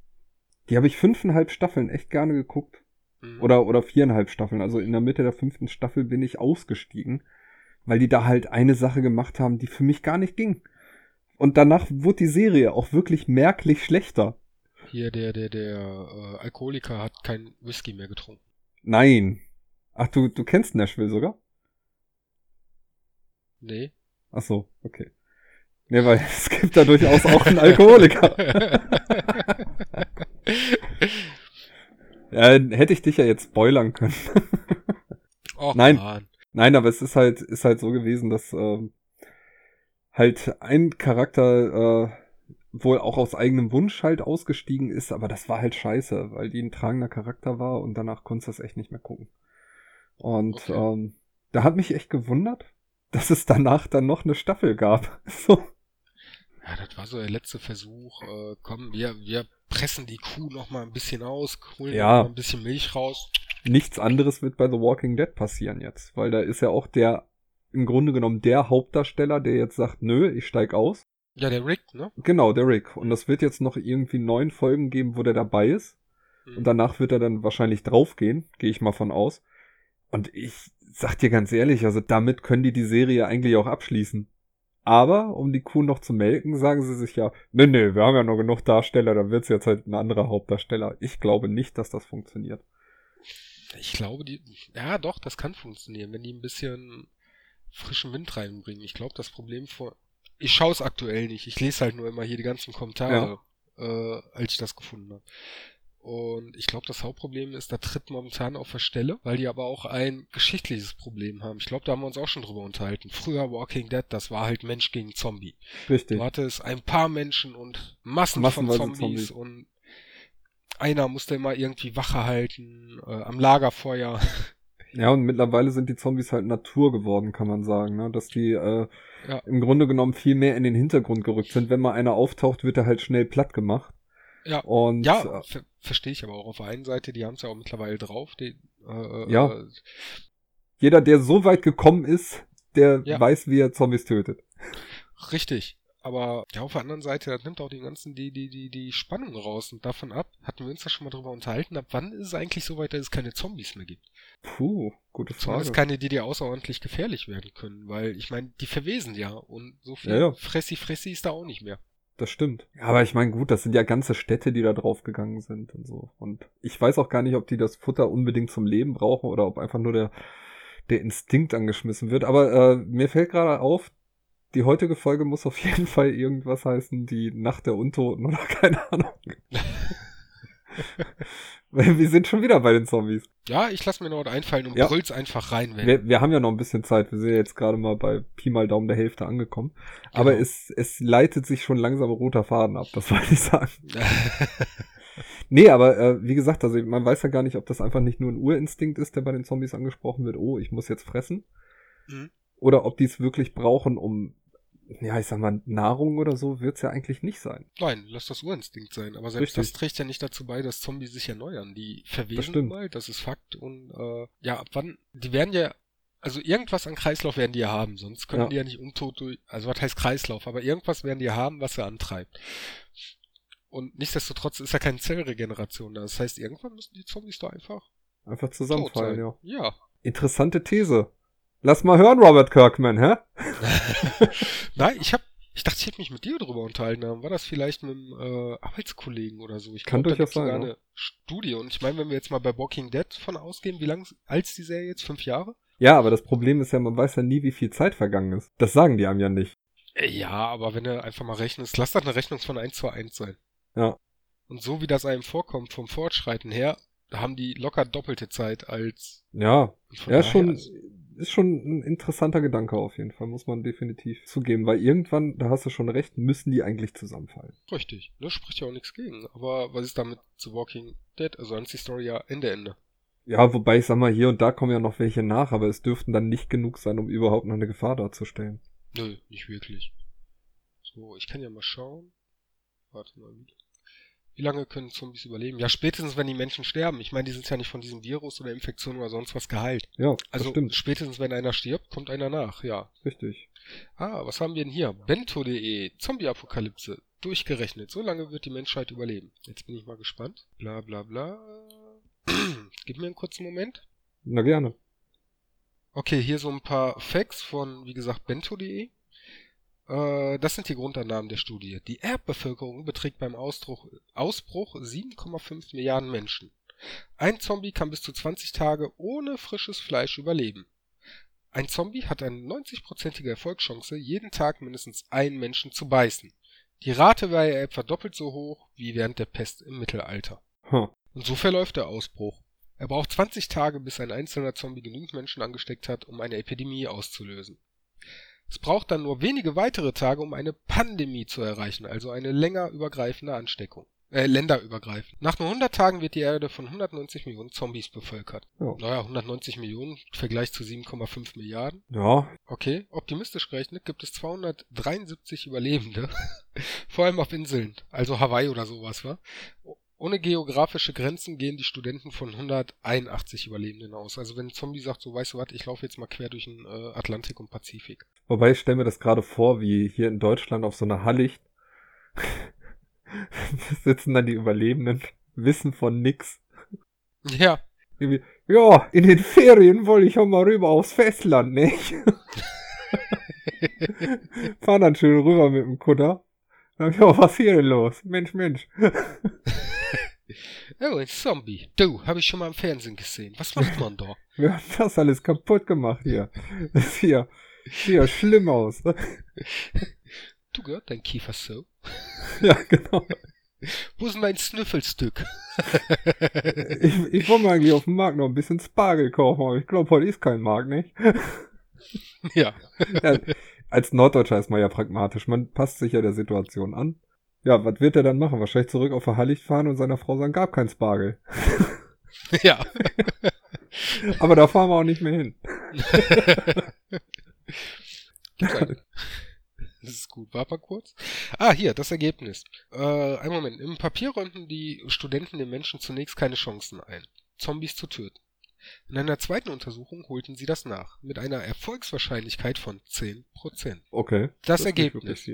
die habe ich fünfeinhalb Staffeln echt gerne geguckt. Mhm. Oder, oder viereinhalb Staffeln. Also in der Mitte der fünften Staffel bin ich ausgestiegen, weil die da halt eine Sache gemacht haben, die für mich gar nicht ging. Und danach wurde die Serie auch wirklich merklich schlechter. Hier, der, der, der äh, Alkoholiker hat kein Whisky mehr getrunken. Nein, Ach, du, du kennst Nashville sogar? Nee. Ach so, okay. Ne, weil es gibt da durchaus auch einen Alkoholiker. ja, hätte ich dich ja jetzt spoilern können. Och, Nein. Mann. Nein, aber es ist halt, ist halt so gewesen, dass ähm, halt ein Charakter äh, wohl auch aus eigenem Wunsch halt ausgestiegen ist, aber das war halt scheiße, weil die ein tragender Charakter war und danach konntest du das echt nicht mehr gucken. Und Okay. ähm, da hat mich echt gewundert, dass es danach dann noch eine Staffel gab. So. Ja, das war so der letzte Versuch. Äh, komm, wir, wir pressen die Kuh noch mal ein bisschen aus, holen Ja. ein bisschen Milch raus. Nichts anderes wird bei The Walking Dead passieren jetzt, weil da ist ja auch der im Grunde genommen der Hauptdarsteller, der jetzt sagt, nö, ich steig aus. Ja, der Rick, ne? Genau, der Rick. Und das wird jetzt noch irgendwie neun Folgen geben, wo der dabei ist. Mhm. Und danach wird er dann wahrscheinlich draufgehen, gehe ich mal von aus. Und ich sag dir ganz ehrlich, also damit können die die Serie eigentlich auch abschließen. Aber, um die Kuh noch zu melken, sagen sie sich ja, nee, nee, wir haben ja noch genug Darsteller, dann wird's jetzt halt ein anderer Hauptdarsteller. Ich glaube nicht, dass das funktioniert. Ich glaube, die, ja doch, das kann funktionieren, wenn die ein bisschen frischen Wind reinbringen. Ich glaube, das Problem vor, ich schaue es aktuell nicht. Ich lese halt nur immer hier die ganzen Kommentare, äh, als ich das gefunden habe. Und ich glaube, das Hauptproblem ist, da tritt momentan auf der Stelle, weil die aber auch ein geschichtliches Problem haben. Ich glaube, da haben wir uns auch schon drüber unterhalten. Früher Walking Dead, das war halt Mensch gegen Zombie. Richtig. Du hattest ein paar Menschen und Massen von Zombies, Zombies. und einer musste immer irgendwie Wache halten, äh, am Lagerfeuer. Ja, und mittlerweile sind die Zombies halt Natur geworden, kann man sagen, ne? Dass die äh, Ja. im Grunde genommen viel mehr in den Hintergrund gerückt sind. Wenn mal einer auftaucht, wird er halt schnell platt gemacht. Ja. Und Ja, äh, ver verstehe ich aber auch auf der einen Seite, die haben es ja auch mittlerweile drauf. Die, äh, Ja. Äh, jeder, der so weit gekommen ist, der Ja. weiß, wie er Zombies tötet. richtig. Aber ja, auf der anderen Seite, das nimmt auch den ganzen die, die, die, die Spannung raus und davon ab, hatten wir uns da schon mal drüber unterhalten, ab wann ist es eigentlich so weit, dass es keine Zombies mehr gibt? Puh, gute Frage. Zumindest keine, die dir außerordentlich gefährlich werden können, weil ich meine, die verwesen ja und so viel Ja, ja. Fressi Fressi ist da auch nicht mehr. Das stimmt. Aber ich meine, gut, das sind ja ganze Städte, die da drauf gegangen sind und so. Und ich weiß auch gar nicht, ob die das Futter unbedingt zum Leben brauchen oder ob einfach nur der, der Instinkt angeschmissen wird. Aber äh, mir fällt gerade auf, die heutige Folge muss auf jeden Fall irgendwas heißen, die Nacht der Untoten oder keine Ahnung. Wir sind schon wieder bei den Zombies. Ja, ich lasse mir noch was einfallen und Ja. brüll's einfach rein, wenn. Wir, wir haben ja noch ein bisschen Zeit. Wir sind ja jetzt gerade mal bei Pi mal Daumen der Hälfte angekommen. Aber Genau. es, es leitet sich schon langsam roter Faden ab, das wollte ich sagen. Nee, aber äh, wie gesagt, also man weiß ja gar nicht, ob das einfach nicht nur ein Urinstinkt ist, der bei den Zombies angesprochen wird, oh, ich muss jetzt fressen. Mhm. Oder ob die es wirklich brauchen, um, ja, ich sag mal, Nahrung oder so, wird's ja eigentlich nicht sein. Nein, lass das Urinstinkt sein. Aber selbst Richtig. das trägt ja nicht dazu bei, dass Zombies sich erneuern. Die verwesen stimmt. mal, das ist Fakt. Und äh, ja, ab wann, die werden ja, also irgendwas an Kreislauf werden die ja haben, sonst können Ja. die ja nicht untot durch, also was heißt Kreislauf, aber irgendwas werden die haben, was sie antreibt. Und nichtsdestotrotz ist ja keine Zellregeneration da. Das heißt, irgendwann müssen die Zombies da einfach Einfach zusammenfallen, ja. Ja. Interessante These. Lass mal hören, Robert Kirkman, hä? Nein, ich hab, ich dachte, ich hätte mich mit dir drüber unterhalten haben. War das vielleicht mit einem äh, Arbeitskollegen oder so? Ich Kann glaub, durchaus gibt's sogar sein, ja. eine Studie. Und ich meine, wenn wir jetzt mal bei Walking Dead von ausgehen, wie lang als die Serie jetzt? Fünf Jahre? Ja, aber das Problem ist ja, man weiß ja nie, wie viel Zeit vergangen ist. Das sagen die einem ja nicht. Äh, Ja, aber wenn du einfach mal rechnest, lass das eine Rechnung von 1 zu 1 sein. Ja. Und so wie das einem vorkommt vom Fortschreiten her, haben die locker doppelte Zeit als Ja, ja, daher, schon, also- ist schon ein interessanter Gedanke auf jeden Fall, muss man definitiv zugeben, weil irgendwann, da hast du schon recht, müssen die eigentlich zusammenfallen. Richtig, ne, spricht ja auch nichts gegen. Aber was ist damit zu Walking Dead? Also dann ist die Story ja Ende, Ende. Ja, wobei ich sag mal, hier und da kommen ja noch welche nach, aber es dürften dann nicht genug sein, um überhaupt noch eine Gefahr darzustellen. Nö, nicht wirklich. So, ich kann ja mal schauen. Warte mal wieder. Wie lange können Zombies überleben? Ja, spätestens wenn die Menschen sterben. Ich meine, die sind ja nicht von diesem Virus oder Infektion oder sonst was geheilt. Ja, Also stimmt, spätestens wenn einer stirbt, kommt einer nach, ja. richtig. Ah, was haben wir denn hier? Bento.de, Zombie-Apokalypse. Durchgerechnet. So lange wird die Menschheit überleben. Jetzt bin ich mal gespannt. Bla bla bla. Gib mir einen kurzen Moment. Na gerne. Okay, hier so ein paar Facts von, wie gesagt, bento.de. Äh, das sind die Grundannahmen der Studie. Die Erdbevölkerung beträgt beim Ausbruch, Ausbruch 7,5 Milliarden Menschen. Ein Zombie kann bis zu 20 Tage ohne frisches Fleisch überleben. Ein Zombie hat eine 90-prozentige Erfolgschance, jeden Tag mindestens einen Menschen zu beißen. Die Rate war ja etwa doppelt so hoch wie während der Pest im Mittelalter. Huh. Und so verläuft der Ausbruch. Er braucht 20 Tage, bis ein einzelner Zombie genügend Menschen angesteckt hat, um eine Epidemie auszulösen. Es braucht dann nur wenige weitere Tage, um eine Pandemie zu erreichen, also eine länger übergreifende Ansteckung äh, länderübergreifend. Nach nur 100 Tagen wird die Erde von 190 Millionen Zombies bevölkert. Ja. Naja, 190 Millionen, im Vergleich zu 7,5 Milliarden. Ja, Okay, optimistisch gerechnet gibt es 273 Überlebende, vor allem auf Inseln, also Hawaii oder sowas, wa? Ohne geografische Grenzen gehen die Studenten von 181 Überlebenden aus. Also wenn ein Zombie sagt, so weißt du was, ich laufe jetzt mal quer durch den äh, Atlantik und Pazifik. wobei ich stelle mir das gerade vor, wie hier in Deutschland auf so einer Hallicht sitzen dann die Überlebenden, wissen von nix. Ja, Irgendwie, ja, in den Ferien wollte ich auch mal rüber aufs Festland, nicht? Fahren dann schön rüber mit dem Kutter. Dann, ja, was hier denn los? Mensch, Mensch. Oh, ein Zombie. Du, habe ich schon mal im Fernsehen gesehen. Was macht man da? Wir haben das alles kaputt gemacht hier. Das hier, sieht ja schlimm aus. Du gehört dein Kiefer so. Ja, genau. Wo ist mein Snüffelstück? Ich, ich wollte mir eigentlich auf dem Markt noch ein bisschen Spargel kaufen, aber ich glaube, heute ist kein Markt, nicht? ja. Ja, als Norddeutscher ist man ja pragmatisch. Man passt sich ja der Situation an. Ja, was wird er dann machen? Wahrscheinlich zurück auf der fahren und seiner Frau sagen, gab kein Spargel. ja. Aber da fahren wir auch nicht mehr hin. Das ist gut. Warte mal kurz. Ah, hier, das Ergebnis. Äh, ein Moment. Im Papier räumten die Studenten den Menschen zunächst keine Chancen ein, Zombies zu töten. In einer zweiten Untersuchung holten sie das nach, mit einer Erfolgswahrscheinlichkeit von 10%. Okay. Das ist nicht Ergebnis.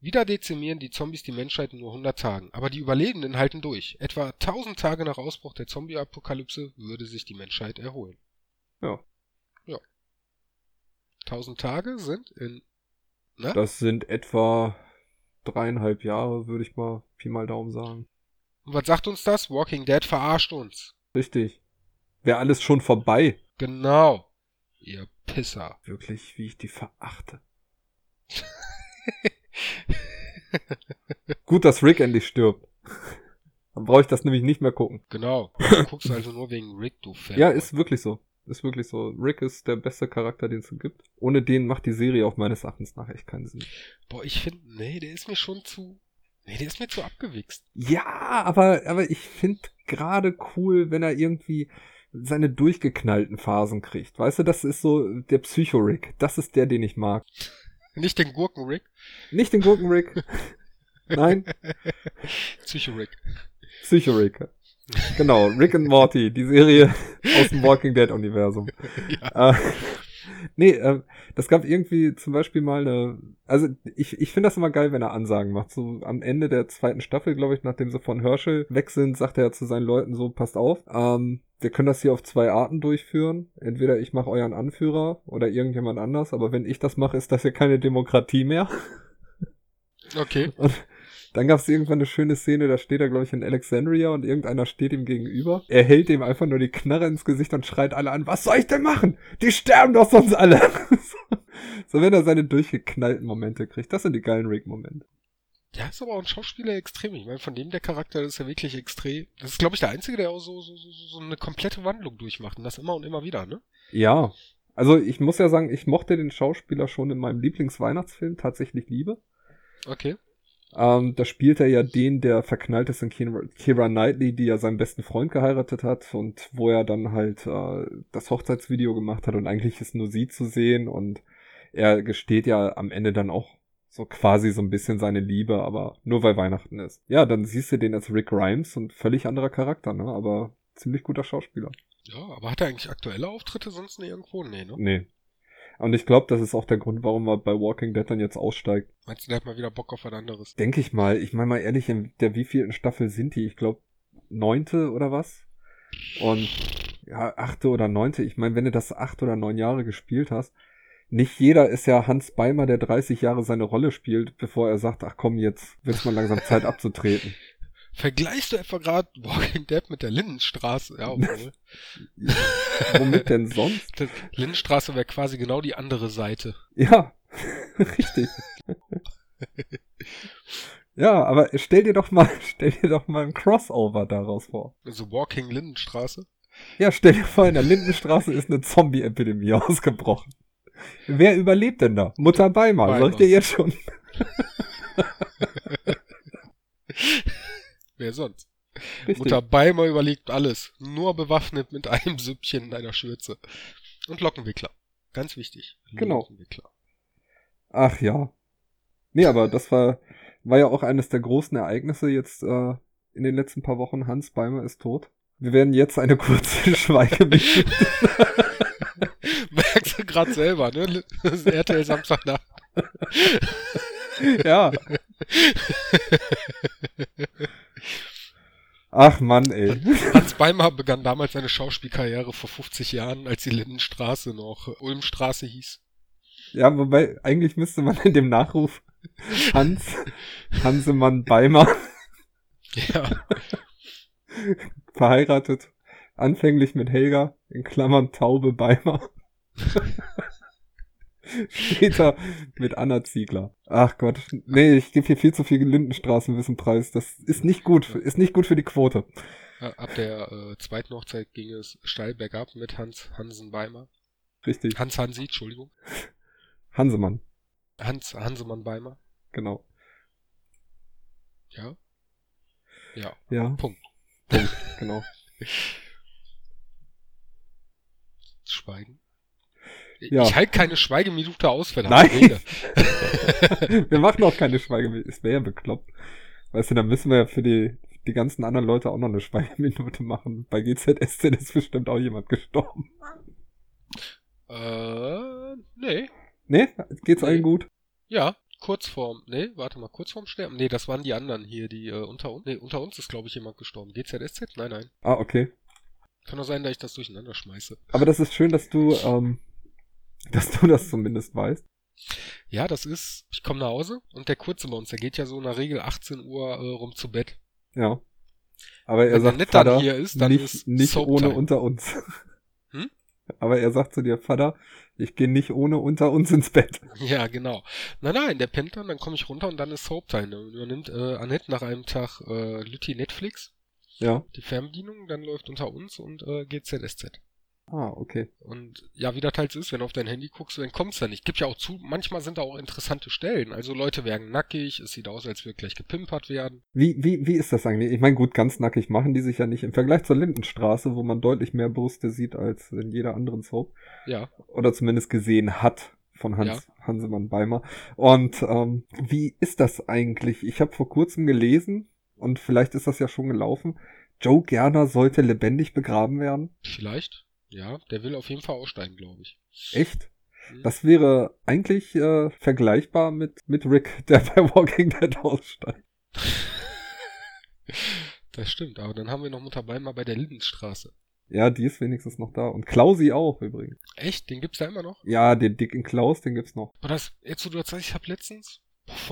Wieder dezimieren die Zombies die Menschheit in nur 100 Tagen, aber die Überlebenden halten durch. Etwa 1000 Tage nach Ausbruch der Zombie-Apokalypse würde sich die Menschheit erholen. Ja. Ja. 1000 Tage sind in, ne? Das sind etwa dreieinhalb Jahre, würde ich mal Pi mal Daumen sagen. Und was sagt uns das? Walking Dead verarscht uns. Richtig. Wäre alles schon vorbei. Genau. Ihr Pisser. Wirklich, wie ich die verachte. Gut, dass Rick endlich stirbt. Dann brauche ich das nämlich nicht mehr gucken. Genau. Du guckst also nur wegen Rick, du Fan. Ja, ist wirklich so. Ist wirklich so. Rick ist der beste Charakter, den es gibt. Ohne den macht die Serie auch meines Erachtens nach echt keinen Sinn. Boah, ich finde, nee, der ist mir schon zu. Nee, der ist mir zu abgewichst. Ja, aber, aber ich finde gerade cool, wenn er irgendwie seine durchgeknallten Phasen kriegt. Weißt du, das ist so der Psycho-Rick. Das ist der, den ich mag. Nicht den Gurken-Rick, Nicht den Gurken-Rick. Nein, Psycho-Rick. Psycho-Rick. Genau, Rick and Morty, die Serie aus dem Walking Dead-Universum. Ja. Äh, nee, äh, das gab irgendwie zum Beispiel mal eine. Also ich, ich finde das immer geil, wenn er Ansagen macht. So am Ende der zweiten Staffel, glaube ich, nachdem sie von Herschel weg sind, sagt er zu seinen Leuten so, passt auf, ähm, wir können das hier auf zwei Arten durchführen. Entweder ich mache euren Anführer oder irgendjemand anders, aber wenn ich das mache, ist das ja keine Demokratie mehr. Okay. Und dann gab es irgendwann eine schöne Szene, da steht er, glaube ich, in Alexandria und irgendeiner steht ihm gegenüber. Er hält ihm einfach nur die Knarre ins Gesicht und schreit alle an, was soll ich denn machen? Die sterben doch sonst alle. so, wenn er seine durchgeknallten Momente kriegt. Das sind die geilen Rick-Momente. Ja, ist aber auch ein Schauspieler extrem. Ich meine, von dem der Charakter ist ja wirklich extrem. Das ist, glaube ich, der Einzige, der auch so, so, so, so eine komplette Wandlung durchmacht. Und das immer und immer wieder, ne? Ja. Also ich muss ja sagen, ich mochte den Schauspieler schon in meinem Lieblingsweihnachtsfilm tatsächlich Liebe. Okay. Ähm, da spielt er ja den, der verknallt ist in Kira, Knightley, die ja seinen besten Freund geheiratet hat und wo er dann halt äh, das Hochzeitsvideo gemacht hat und eigentlich ist nur sie zu sehen und er gesteht ja am Ende dann auch so quasi so ein bisschen seine Liebe, aber nur weil Weihnachten ist. Ja, dann siehst du den als Rick Grimes und völlig anderer Charakter, ne? Aber ziemlich guter Schauspieler. Ja, aber hat er eigentlich aktuelle Auftritte sonst nicht irgendwo? Nee, ne? Nee. Und ich glaube, das ist auch der Grund, warum er bei Walking Dead dann jetzt aussteigt. Meinst du, der hat mal wieder Bock auf was anderes? Denke ich mal. Ich meine mal ehrlich, in der wievielten Staffel sind die? Ich glaube, neunte oder was? Und ja, achte oder neunte. Ich meine, wenn du das acht oder neun Jahre gespielt hast, nicht jeder ist ja Hans Beimer, der 30 Jahre seine Rolle spielt, bevor er sagt, ach komm, jetzt wird's mal langsam Zeit abzutreten. Vergleichst du etwa gerade Walking Dead mit der Lindenstraße? Ja, obwohl. Womit denn sonst? Die Lindenstraße wäre quasi genau die andere Seite. Ja, richtig. ja, aber stell dir doch mal, stell dir doch mal ein Crossover daraus vor. Also Walking Lindenstraße? Ja, stell dir vor, in der Lindenstraße ist eine Zombie-Epidemie ausgebrochen. Wer überlebt denn da? Mutter Beimer, Beimer. soll ich dir jetzt schon? Wer sonst? Richtig. Mutter Beimer überlegt alles. Nur bewaffnet mit einem Süppchen in einer Schürze. Und Lockenwickler. Ganz wichtig. Genau. Lockenwickler. Ach ja. Nee, aber das war, war ja auch eines der großen Ereignisse jetzt äh, in den letzten paar Wochen. Hans Beimer ist tot. Wir werden jetzt eine kurze Schweigeminute. Merkst du gerade selber, ne? Das ist RTL Samstagnacht. Ja. Ach Mann, ey. Hans Beimer begann damals seine Schauspielkarriere vor 50 Jahren, als die Lindenstraße noch Ulmstraße hieß. Ja, wobei, eigentlich müsste man in dem Nachruf Hans, Hansemann Beimer, Ja. verheiratet, anfänglich mit Helga, in Klammern Taube Beimer. Später mit Anna Ziegler. Ach Gott, nee, ich gebe hier viel zu viel Lindenstraßenwissen preis. Das ist nicht gut, ist nicht gut für die Quote. Ab der äh, zweiten Hochzeit ging es steil bergab mit Hans Hansen Beimer. Richtig. Hans Hansi, Entschuldigung. Hansemann, Hans Hansemann Beimer. genau. Ja. Ja. Ja, Punkt. Punkt, genau. Schweigen. Ja. Ich halte keine Schweigeminute aus, wenn Nein. wir machen auch keine Schweigeminute. Es wäre ja bekloppt. Weißt du, dann müssen wir ja für die, die ganzen anderen Leute auch noch eine Schweigeminute machen. Bei GZSZ ist bestimmt auch jemand gestorben. Äh, nee. Nee? Geht's Nee. allen gut? Ja, kurz vorm, nee, warte mal, kurz vorm Sterben. Nee, das waren die anderen hier, die äh, unter uns, nee, unter uns ist, glaube ich, jemand gestorben. GZSZ? Nein, nein. Ah, okay. Kann doch sein, dass ich das durcheinander schmeiße. Aber das ist schön, dass du, ähm, dass du das zumindest weißt. Ja, das ist, ich komme nach Hause und der Kurze bei uns, der geht ja so in der Regel 18 Uhr äh, rum zu Bett. Ja. Aber er Wenn sagt, nicht Vater, hier ist, dann nicht, ist nicht ohne unter uns. Hm? Aber er sagt zu dir, Vater, ich gehe nicht ohne unter uns ins Bett. Ja, genau. Nein, nein, der pennt dann, dann komme ich runter und dann ist Soap Time. Dann übernimmt äh, Annette nach einem Tag äh, Lütti Netflix, Ja. die Fernbedienung, dann läuft unter uns und äh, GZSZ. Ah, okay. Und ja, wie das halt so ist, wenn du auf dein Handy guckst, dann kommt's da nicht. Gibt ja auch zu, manchmal sind da auch interessante Stellen. Also Leute werden nackig, es sieht aus, als würde gleich gepimpert werden. Wie, wie, wie ist das eigentlich? Ich meine, gut, ganz nackig machen die sich ja nicht im Vergleich zur Lindenstraße, wo man deutlich mehr Brüste sieht als in jeder anderen Soap. Ja, Oder zumindest gesehen hat von Hans Hansemann Beimer. Und ähm, wie ist das eigentlich? Ich habe vor kurzem gelesen, und vielleicht ist das ja schon gelaufen, Joe Gerner sollte lebendig begraben werden. vielleicht. Ja, der will auf jeden Fall aussteigen, glaube ich. Echt? Das wäre eigentlich äh, vergleichbar mit, mit Rick, der bei Walking Dead aussteigt. Das stimmt, aber dann haben wir noch Mutter Beimer bei der Lindenstraße. Ja, die ist wenigstens noch da. Und Klausi auch übrigens. Echt? Den gibt's da immer noch? Ja, den dicken Klaus, den gibt's noch. Aber das, jetzt wo du das sagst, ich habe letztens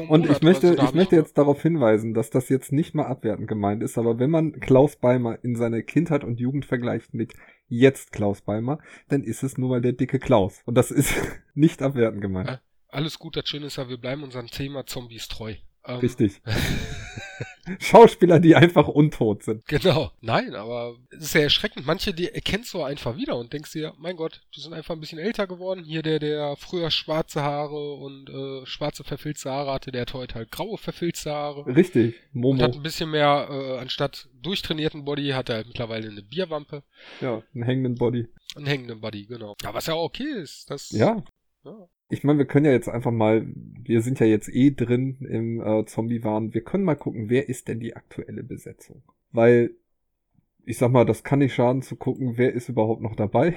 Und ich möchte, oder so, da ich möchte jetzt darauf hinweisen, dass das jetzt nicht mal abwertend gemeint ist, aber wenn man Klaus Beimer in seiner Kindheit und Jugend vergleicht mit jetzt Klaus Beimer, dann ist es nur mal der dicke Klaus. Und das ist nicht abwertend gemeint. Ah, Alles gut, das Schöne ist ja, wir bleiben unserem Thema Zombies treu. Ähm, Richtig. Schauspieler, die einfach untot sind. Genau. Nein, aber es ist ja erschreckend. Manche, die erkennst du einfach wieder und denkst dir, mein Gott, die sind einfach ein bisschen älter geworden. Hier der, der früher schwarze Haare und äh, schwarze verfilzte Haare hatte, der hat heute halt graue verfilzte Haare. Richtig. Und hat Momo. ein bisschen mehr, äh, anstatt durchtrainierten Body, hat er halt mittlerweile eine Bierwampe. Ja, einen hängenden Body. Einen hängenden Body, genau. Ja, was ja auch okay ist. Das, Ja. ja. Ich meine, wir können ja jetzt einfach mal, wir sind ja jetzt eh drin im äh, Zombie-Wahn, wir können mal gucken, wer ist denn die aktuelle Besetzung? Weil, ich sag mal, das kann nicht schaden zu gucken, wer ist überhaupt noch dabei.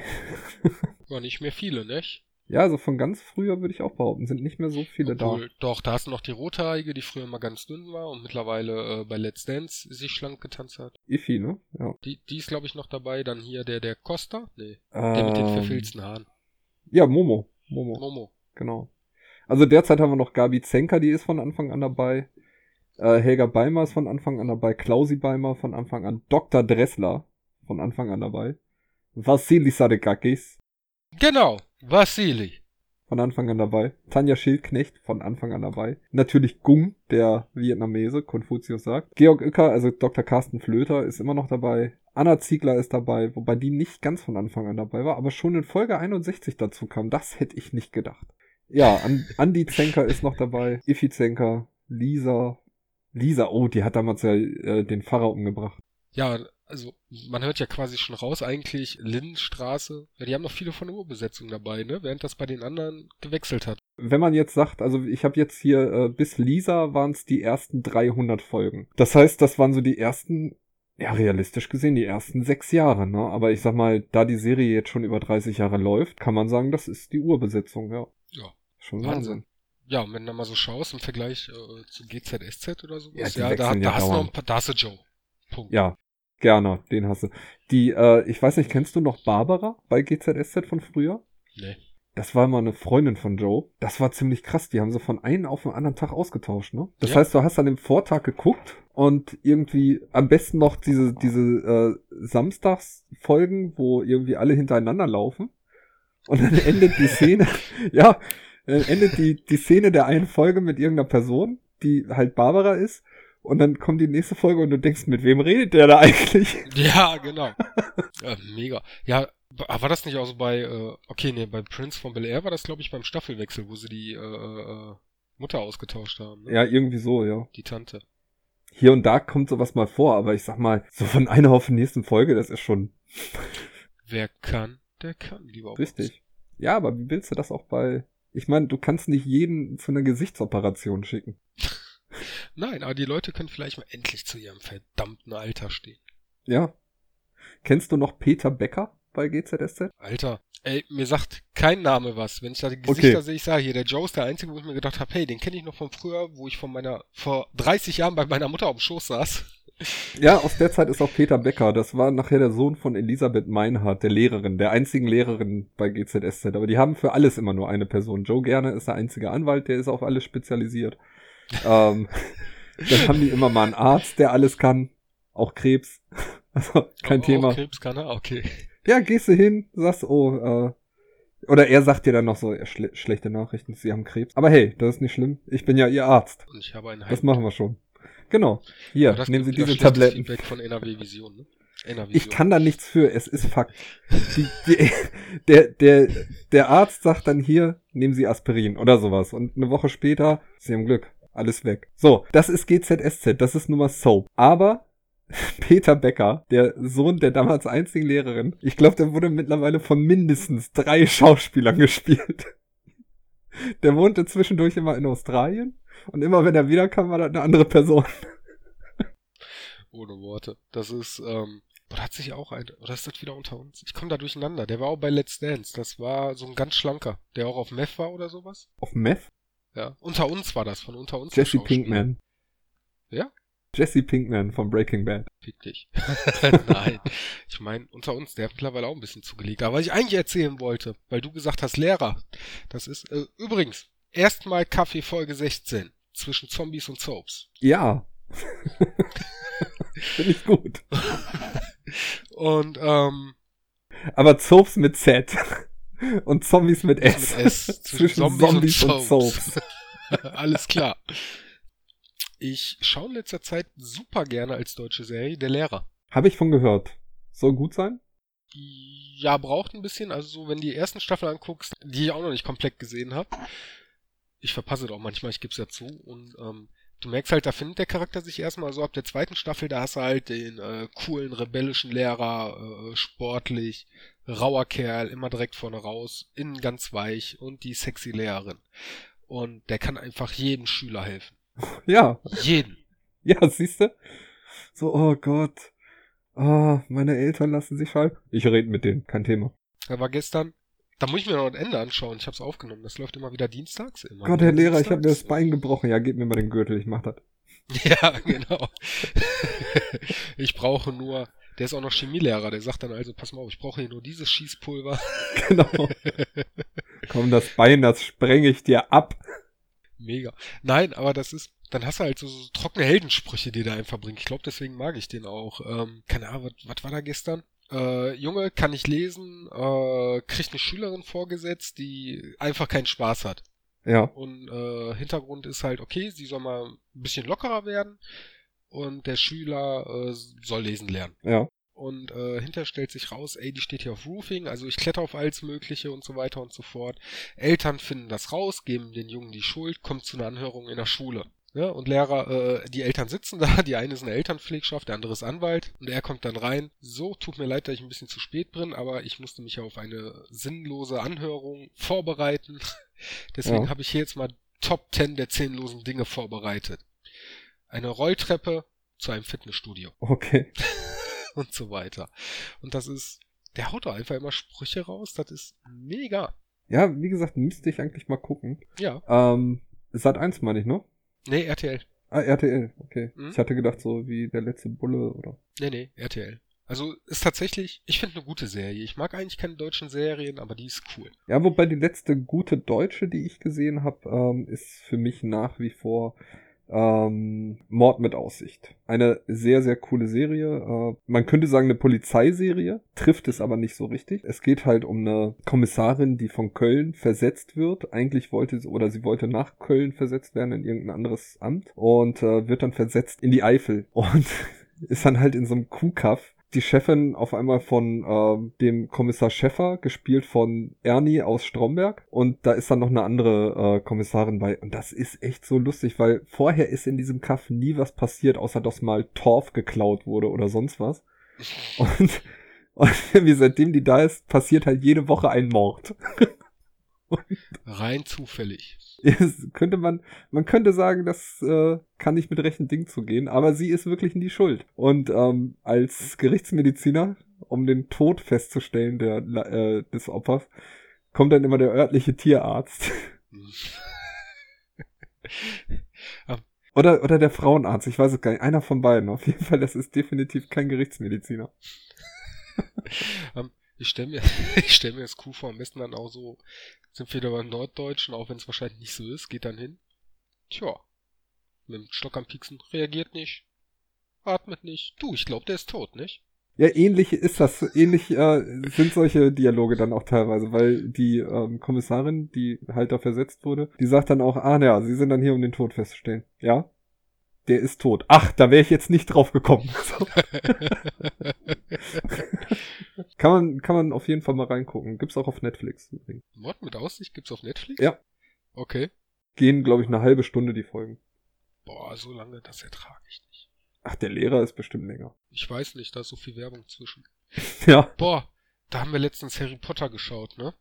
Ja, nicht mehr viele, nicht? ja, also von ganz früher würde ich auch behaupten, sind nicht mehr so viele Obwohl, Doch, da hast du noch die Rothaarige, die früher mal ganz dünn war und mittlerweile äh, bei Let's Dance sich schlank getanzt hat. da. Ifi, ne? Ja. Die, die ist, glaube ich, noch dabei. Dann hier der, der Costa. Nee, der mit den Ähm, verfilzten Haaren. Ja, Momo. Momo, Momo. Genau. Also derzeit haben wir noch Gabi Zenker, die ist von Anfang an dabei. Äh, Helga Beimer ist von Anfang an dabei, Klausi Beimer von Anfang an, Dr. Dressler von Anfang an dabei, Vassili Sadekakis Genau, Vassili. von Anfang an dabei, Tanja Schildknecht von Anfang an dabei, natürlich Gung, der Vietnamese, Konfuzius sagt, Georg Uecker, also Dr. Carsten Flöter ist immer noch dabei, Anna Ziegler ist dabei, wobei die nicht ganz von Anfang an dabei war, aber schon in Folge 61 dazu kam. Das hätte ich nicht gedacht. Ja, An Andi Zenker ist noch dabei, Iffi Zenker, Lisa, Lisa, oh, die hat damals ja äh, den Pfarrer umgebracht. Ja, also man hört ja quasi schon raus, eigentlich Lindenstraße. Ja, die haben noch viele von der Urbesetzung dabei, ne? Während das bei den anderen gewechselt hat. Wenn man jetzt sagt, also ich habe jetzt hier äh, bis Lisa waren es die ersten 300 Folgen. Das heißt, das waren so die ersten, ja realistisch gesehen, die ersten sechs Jahre, ne? Aber ich sag mal, da die Serie jetzt schon über 30 Jahre läuft, kann man sagen, das ist die Urbesetzung, ja. Ja. Schon Wahnsinn. Wahnsinn. Ja, und wenn du mal so schaust im Vergleich äh, zu GZSZ oder so, Ja, ja, da, da ja hast du noch ein paar, da hast du Joe. Punkt. Ja, gerne, den hast du. Die, äh, ich weiß nicht, kennst du noch Barbara bei GZSZ von früher? Nee. Das war immer eine Freundin von Joe. Das war ziemlich krass. Die haben sie von einem auf den anderen Tag ausgetauscht, ne? Das Ja. heißt, du hast an dem Vortag geguckt und irgendwie am besten noch diese, diese äh, Samstagsfolgen, wo irgendwie alle hintereinander laufen. Und dann endet die Szene, ja, dann endet die, die Szene der einen Folge mit irgendeiner Person, die halt Barbara ist. Und dann kommt die nächste Folge und du denkst, mit wem redet der da eigentlich? Ja, genau. ja, mega. Ja, war war das nicht auch so bei, äh, okay, nee, bei Prince von Bel Air war das, glaube ich, beim Staffelwechsel, wo sie die äh, äh, Mutter ausgetauscht haben. Ne? Ja, irgendwie so, ja. Die Tante. Hier und da kommt sowas mal vor, aber ich sag mal, so von einer auf die nächsten Folge, das ist schon Wer kann, der kann, lieber richtig. Ja, aber wie willst du das auch bei. Ich meine, du kannst nicht jeden zu einer Gesichtsoperation schicken. Nein, aber die Leute können vielleicht mal endlich zu ihrem verdammten Alter stehen. Ja. Kennst du noch Peter Becker bei GZSZ? Alter, ey, mir sagt kein Name was. Wenn ich da die Gesichter Okay. sehe, ich sage hier, der Joe ist der Einzige, wo ich mir gedacht habe, hey, den kenne ich noch von früher, wo ich von meiner, vor 30 Jahren bei meiner Mutter auf dem Schoß saß. Ja, aus der Zeit ist auch Peter Becker. Das war nachher der Sohn von Elisabeth Meinhardt, der Lehrerin, der einzigen Lehrerin bei GZSZ. Aber die haben für alles immer nur eine Person. Joe Gerne ist der einzige Anwalt, der ist auf alles spezialisiert. ähm, dann haben die immer mal einen Arzt, der alles kann. Auch Krebs. Also kein Oh, Thema. Krebs kann er? Okay. Ja, gehst du hin, sagst, oh, äh, oder er sagt dir dann noch so, schle schlechte Nachrichten, sie haben Krebs. Aber hey, das ist nicht schlimm. Ich bin ja ihr Arzt. Und ich habe einen Das machen wir schon. Genau. Hier, das nehmen Sie diese Tabletten. Feedback von NRW Vision, ne? NRW Ich kann da nichts für, es ist Fakt. Die, die, der, der, der Arzt sagt dann hier, nehmen Sie Aspirin oder sowas. Und eine Woche später, Sie haben Glück, alles weg. So, das ist GZSZ, das ist Nummer Soap. Aber Peter Becker, der Sohn der damals einzigen Lehrerin, ich glaube, der wurde mittlerweile von mindestens drei Schauspielern gespielt. Der wohnte zwischendurch immer in Australien und immer wenn er wiederkam, war das eine andere Person. Ohne Worte. Das ist, ähm, oder hat sich auch ein, oder ist das wieder unter uns? Ich komme da durcheinander. Der war auch bei Let's Dance. Das war so ein ganz schlanker, der auch auf Meth war oder sowas. Auf Meth? Ja. Unter uns war das, von unter uns. Jesse. Pinkman. Ja? Jesse Pinkman von Breaking Bad. Fick dich. Nein. Ich meine, unter uns, der hat mittlerweile auch ein bisschen zugelegt. Aber was ich eigentlich erzählen wollte, weil du gesagt hast, Lehrer. Das ist, äh, übrigens, erstmal Kaffee Folge 16. Zwischen Zombies und Soaps. Ja. Finde ich gut. Und, ähm, Aber Soaps mit Z. Und Zombies mit S. mit S. Zwischen Zombies, und Soaps. Alles klar. Ich schaue in letzter Zeit super gerne als deutsche Serie Der Lehrer. Habe ich von gehört. Soll gut sein? Ja, braucht ein bisschen. Also so, wenn die ersten Staffeln anguckst, die ich auch noch nicht komplett gesehen habe. Ich verpasse auch manchmal, ich gebe es ja zu. Und ähm, du merkst halt, da findet der Charakter sich erstmal so ab der zweiten Staffel, da hast du halt den äh, coolen, rebellischen Lehrer, äh, sportlich, rauer Kerl, immer direkt vorne raus, innen ganz weich und die sexy Lehrerin. Und der kann einfach jedem Schüler helfen. Ja. Jeden. Ja, siehst du? So, oh Gott. Ah, meine Eltern lassen sich fallen. Ich rede mit denen, kein Thema. Da war gestern, da muss ich mir noch ein Ende anschauen. Ich habe es aufgenommen. Das läuft immer wieder dienstags. Immer Gott, Herr Lehrer, ich habe mir das dienstags. Bein gebrochen. Ja, gib mir mal den Gürtel, ich mach das. Ja, genau. ich brauche nur, der ist auch noch Chemielehrer, der sagt dann also, pass mal auf, ich brauche hier nur dieses Schießpulver. Genau. Komm, das Bein, das spreng ich dir ab. Mega. Nein, aber das ist, dann hast du halt so, so trockene Heldensprüche, die der einfach bringt. Ich glaube, deswegen mag ich den auch. Ähm, keine Ahnung, was, was war da gestern? Äh, Junge, kann nicht lesen, äh, kriegt eine Schülerin vorgesetzt, die einfach keinen Spaß hat. Ja. Und äh, Hintergrund ist halt, okay, sie soll mal ein bisschen lockerer werden und der Schüler äh, soll lesen lernen. Ja. Und äh, hinter stellt sich raus, ey, die steht hier auf Roofing, also ich kletter auf alles Mögliche und so weiter und so fort. Eltern finden das raus, geben den Jungen die Schuld, kommt zu einer Anhörung in der Schule. Ja, und Lehrer, äh, die Eltern sitzen da, die eine ist eine Elternpflegschaft, der andere ist Anwalt und er kommt dann rein. So, tut mir leid, dass ich ein bisschen zu spät bin, aber ich musste mich auf eine sinnlose Anhörung vorbereiten. Deswegen Ja. habe ich hier jetzt mal Top 10 der sinnlosen Dinge vorbereitet. Eine Rolltreppe zu einem Fitnessstudio Okay. und so weiter. Und das ist, der haut doch einfach immer Sprüche raus, das ist mega. Ja, wie gesagt, müsste ich eigentlich mal gucken. Ja, Ähm, Sat 1 meine ich, ne? nee, RTL. Ah, RTL, okay. Mhm. Ich hatte gedacht, so wie der letzte Bulle oder. Nee, nee, RTL. Also ist tatsächlich, ich finde eine gute Serie. Ich mag eigentlich keine deutschen Serien, aber die ist cool. Ja, wobei die letzte gute deutsche, die ich gesehen habe, ähm, ist für mich nach wie vor ähm, Mord mit Aussicht. Eine sehr, sehr coole Serie. Äh, man könnte sagen eine Polizeiserie, trifft es aber nicht so richtig. Es geht halt um eine Kommissarin, die von Köln versetzt wird. Eigentlich wollte sie, oder sie wollte nach Köln versetzt werden in irgendein anderes Amt und äh, wird dann versetzt in die Eifel und ist dann halt in so einem Kuhkaff die Chefin auf einmal von ähm, dem Kommissar Schäffer, gespielt von Ernie aus Stromberg. Und da ist dann noch eine andere äh, Kommissarin bei. Und das ist echt so lustig, weil vorher ist in diesem Kaff nie was passiert, außer dass mal Torf geklaut wurde oder sonst was. Und, und wie seitdem die da ist, passiert halt jede Woche ein Mord. Rein zufällig. Könnte man, man könnte sagen, das äh, kann nicht mit rechten Dingen zugehen, aber sie ist wirklich in die Schuld. Und ähm, als Gerichtsmediziner, um den Tod festzustellen der, äh, des Opfers, kommt dann immer der örtliche Tierarzt. Oder, oder der Frauenarzt, ich weiß es gar nicht. Einer von beiden. Auf jeden Fall, das ist definitiv kein Gerichtsmediziner. Ähm, ich stelle mir, ich stell mir das cool vor, am besten dann auch so, sind wir da beim Norddeutschen, auch wenn es wahrscheinlich nicht so ist, geht dann hin. Tja, mit dem Stock am Pieksen, reagiert nicht, atmet nicht. Du, ich glaube, der ist tot, nicht? Ja, ähnlich ist das. Ähnlich äh, sind solche Dialoge dann auch teilweise, weil die ähm, Kommissarin, die halt da versetzt wurde, die sagt dann auch, ah ja, sie sind dann hier, um den Tod festzustellen. Ja, der ist tot. Ach, da wäre ich jetzt nicht drauf gekommen. So. kann man, kann man auf jeden Fall mal reingucken. Gibt's auch auf Netflix. Mord mit Aussicht gibt's auf Netflix? Ja. Okay. Gehen, glaube ich, eine halbe Stunde die Folgen. Boah, so lange, das ertrage ich nicht. Ach, der Lehrer ist bestimmt länger. Ich weiß nicht, da ist so viel Werbung zwischen. Ja. Boah, da haben wir letztens Harry Potter geschaut, ne?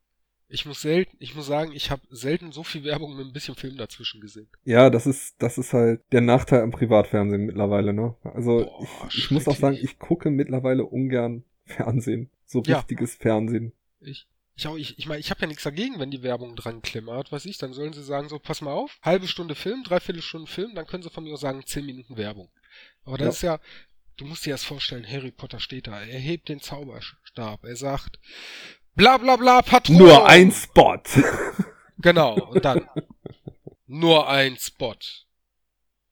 Ich muss selten, ich muss sagen, ich habe selten so viel Werbung mit ein bisschen Film dazwischen gesehen. Ja, das ist, das ist halt der Nachteil am Privatfernsehen mittlerweile, ne? Also Boah, ich, ich muss auch sagen, ich gucke mittlerweile ungern Fernsehen. So Ja. richtiges Fernsehen. Ich, ich auch, ich, ich meine, ich habe ja nichts dagegen, wenn die Werbung dran klimmert, was ich, dann sollen sie sagen, so, pass mal auf, halbe Stunde Film, dreiviertel Stunde Film, dann können sie von mir aus sagen, zehn Minuten Werbung. Aber das Ja. ist ja, du musst dir das vorstellen, Harry Potter steht da, er hebt den Zauberstab, er sagt, bla bla bla, Patron. Nur ein Spot. Genau, und dann nur ein Spot.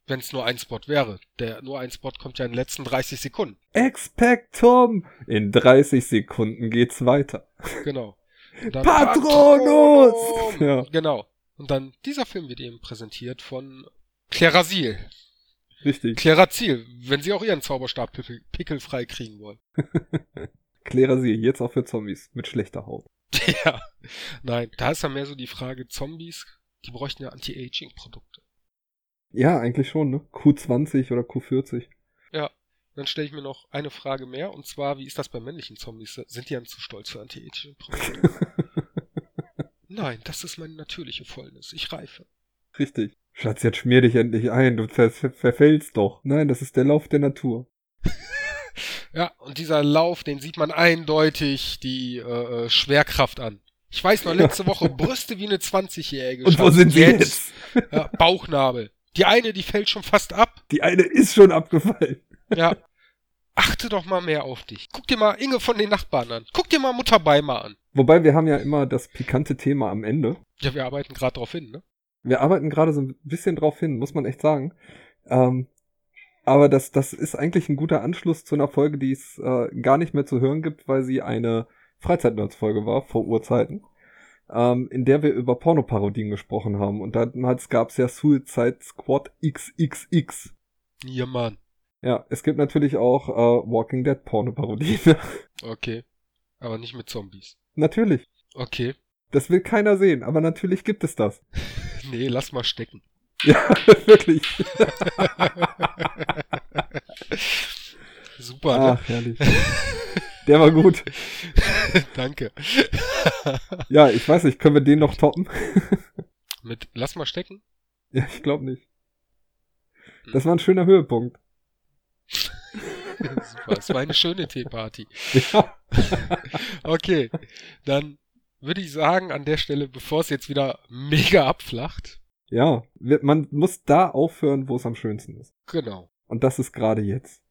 Wenn es nur ein Spot wäre. Der nur ein Spot kommt ja in den letzten 30 Sekunden. Expectum. In 30 Sekunden geht's weiter. Genau. Patronus! Patronum! Ja. Genau. Und dann, dieser Film wird eben präsentiert von Clarasil. Richtig. Clarazil, wenn sie auch ihren Zauberstab pickel, pickelfrei kriegen wollen. Klerasil, jetzt auch für Zombies mit schlechter Haut. ja. Nein, da ist dann mehr so die Frage, Zombies, die bräuchten ja Anti-Aging-Produkte. Ja, eigentlich schon, ne? Q20 oder Q40. Ja. Dann stelle ich mir noch eine Frage mehr, und zwar, wie ist das bei männlichen Zombies? Sind die dann zu stolz für Anti-Aging-Produkte? Nein, das ist meine natürliche Fäulnis. Ich reife. Richtig. Schatz, jetzt schmier dich endlich ein, du ver ver verfällst doch. Nein, das ist der Lauf der Natur. Ja, und dieser Lauf, den sieht man eindeutig die äh, äh, Schwerkraft an. Ich weiß noch, letzte Woche Brüste wie eine 20-Jährige. Und wo sind sie jetzt? Ja, Bauchnabel. Die eine, die fällt schon fast ab. Die eine ist schon abgefallen. Ja. Achte doch mal mehr auf dich. Guck dir mal Inge von den Nachbarn an. Guck dir mal Mutter Beimer an. Wobei wir haben ja immer das pikante Thema am Ende. Ja, wir arbeiten gerade drauf hin, ne? Wir arbeiten gerade so ein bisschen drauf hin, muss man echt sagen. Ähm, aber das, das ist eigentlich ein guter Anschluss zu einer Folge, die es äh, gar nicht mehr zu hören gibt, weil sie eine Freizeitnerds-Folge war, vor Urzeiten, ähm, in der wir über Pornoparodien gesprochen haben. Und damals gab es ja Suicide Squad XXX. Ja, Mann. Ja, es gibt natürlich auch äh, Walking Dead Pornoparodien. Okay. Aber nicht mit Zombies. natürlich. Okay. Das will keiner sehen, aber natürlich gibt es das. Nee, lass mal stecken. Ja, wirklich. Super, ne? Ach, herrlich. Der war gut. Danke. Ja, ich weiß nicht, können wir den noch toppen? Mit lass mal stecken? Ja, ich glaube nicht. Das war ein schöner Höhepunkt. Super, es war eine schöne Teeparty. Ja. Okay, dann würde ich sagen, an der Stelle, bevor es jetzt wieder mega abflacht, Ja, man muss da aufhören, wo es am schönsten ist. genau. Und das ist gerade jetzt.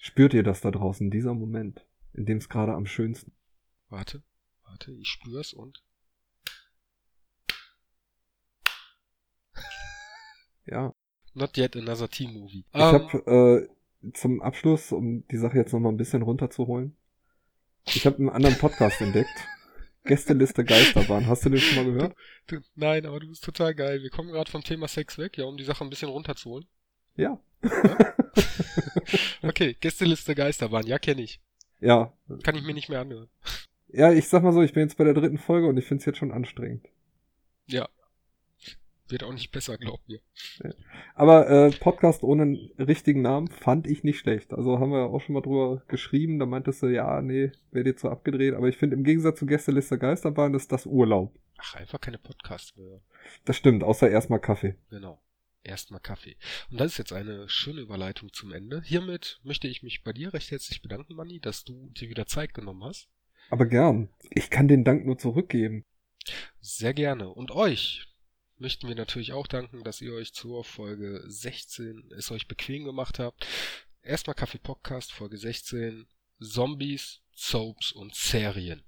Spürt ihr das da draußen, dieser Moment, in dem es gerade am schönsten Warte, warte, ich spür's und Ja. not yet another Team-Movie. Ich Ähm, habe äh, zum Abschluss, um die Sache jetzt nochmal ein bisschen runterzuholen, ich habe einen anderen Podcast entdeckt. Gästeliste Geisterbahn. Hast du den schon mal gehört? du, nein, aber du bist total geil. Wir kommen gerade vom Thema Sex weg, ja, um die Sache ein bisschen runterzuholen. Ja. Okay, Gästeliste Geisterbahn, ja, kenne ich. Ja. Kann ich mir nicht mehr anhören. Ja, ich sag mal so, ich bin jetzt bei der dritten Folge und ich find's jetzt schon anstrengend. Ja. Wird auch nicht besser, glaub mir. Aber äh, Podcast ohne richtigen Namen fand ich nicht schlecht. Also haben wir auch schon mal drüber geschrieben. Da meintest du, ja, nee, wäre dir zu abgedreht. Aber ich finde im Gegensatz zu Gästeliste Geisterbahn ist das Urlaub. Ach, einfach keine Podcast mehr. Das stimmt, außer erstmal Kaffee. Genau. Erstmal Kaffee. Und das ist jetzt eine schöne Überleitung zum Ende. Hiermit möchte ich mich bei dir recht herzlich bedanken, Manni, dass du dir wieder Zeit genommen hast. Aber gern. Ich kann den Dank nur zurückgeben. Sehr gerne. Und euch möchten wir natürlich auch danken, dass ihr euch zur Folge 16 es euch bequem gemacht habt. Erstmal Kaffee Podcast, Folge 16. Zombies, Soaps und Serien.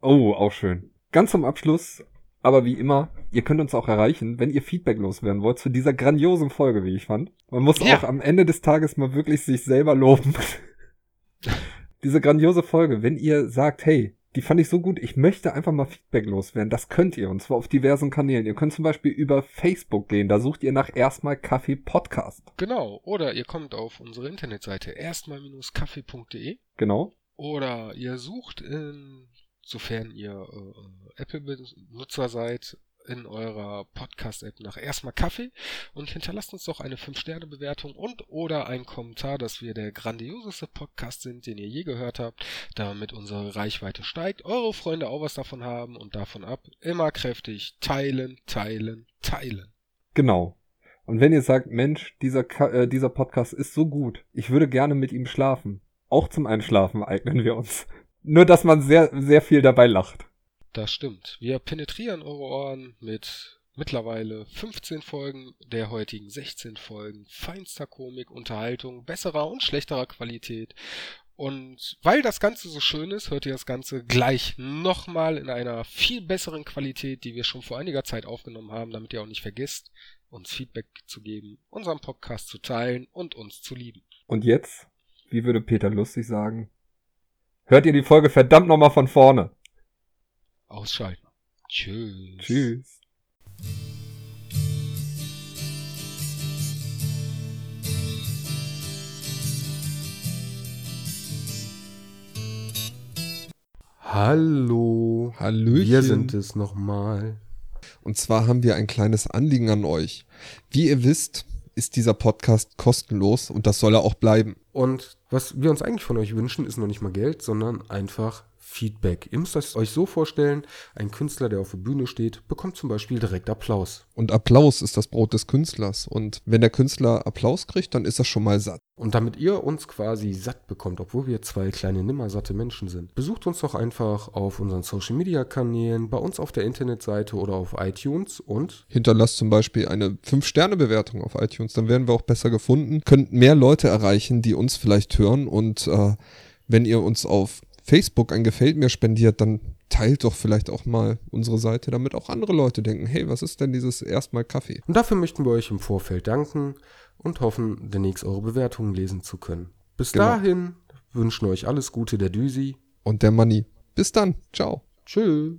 Oh, auch schön. Ganz zum Abschluss, aber wie immer, ihr könnt uns auch erreichen, wenn ihr Feedback loswerden wollt zu dieser grandiosen Folge, wie ich fand. Man muss Ja. auch am Ende des Tages mal wirklich sich selber loben. Diese grandiose Folge, wenn ihr sagt, hey, die fand ich so gut, ich möchte einfach mal Feedback loswerden, das könnt ihr, und zwar auf diversen Kanälen. Ihr könnt zum Beispiel über Facebook gehen, da sucht ihr nach erstmal Kaffee Podcast. Genau. Oder ihr kommt auf unsere Internetseite erstmal-kaffee.de Genau. oder ihr sucht in, sofern ihr äh, Apple-Benutzer seid, in eurer Podcast-App nach erstmal Kaffee und hinterlasst uns doch eine 5-Sterne-Bewertung und oder einen Kommentar, dass wir der grandioseste Podcast sind, den ihr je gehört habt, damit unsere Reichweite steigt, eure Freunde auch was davon haben und davon ab immer kräftig teilen, teilen, teilen. Genau. Und wenn ihr sagt, Mensch, dieser, äh, dieser Podcast ist so gut, ich würde gerne mit ihm schlafen. Auch zum Einschlafen eignen wir uns. Nur, dass man sehr, sehr viel dabei lacht. Das stimmt. Wir penetrieren eure Ohren mit mittlerweile 15 Folgen der heutigen 16 Folgen feinster Komik, Unterhaltung, besserer und schlechterer Qualität. Und weil das Ganze so schön ist, hört ihr das Ganze gleich nochmal in einer viel besseren Qualität, die wir schon vor einiger Zeit aufgenommen haben, damit ihr auch nicht vergisst, uns Feedback zu geben, unseren Podcast zu teilen und uns zu lieben. Und jetzt, wie würde Peter lustig sagen, hört ihr die Folge verdammt nochmal von vorne. Ausschalten. Tschüss. Tschüss. Hallo. Hallöchen. Wir sind es nochmal. Und zwar haben wir ein kleines Anliegen an euch. Wie ihr wisst, ist dieser Podcast kostenlos und das soll er auch bleiben. Und was wir uns eigentlich von euch wünschen, ist noch nicht mal Geld, sondern einfach Feedback. Ihr müsst es euch so vorstellen, ein Künstler, der auf der Bühne steht, bekommt zum Beispiel direkt Applaus. Und Applaus ist das Brot des Künstlers. Und wenn der Künstler Applaus kriegt, dann ist er schon mal satt. Und damit ihr uns quasi satt bekommt, obwohl wir zwei kleine nimmersatte Menschen sind, besucht uns doch einfach auf unseren Social Media Kanälen, bei uns auf der Internetseite oder auf iTunes und Hinterlasst zum Beispiel eine 5-Sterne-Bewertung auf iTunes, dann werden wir auch besser gefunden, könnt mehr Leute erreichen, die uns vielleicht hören. Und äh, wenn ihr uns auf Facebook ein Gefällt mir spendiert, dann teilt doch vielleicht auch mal unsere Seite, damit auch andere Leute denken, hey, was ist denn dieses erstmal Kaffee? Und dafür möchten wir euch im Vorfeld danken und hoffen, demnächst eure Bewertungen lesen zu können. Bis Genau. dahin wünschen euch alles Gute der Düsi. Und der Money. Bis dann. Ciao. Tschüss.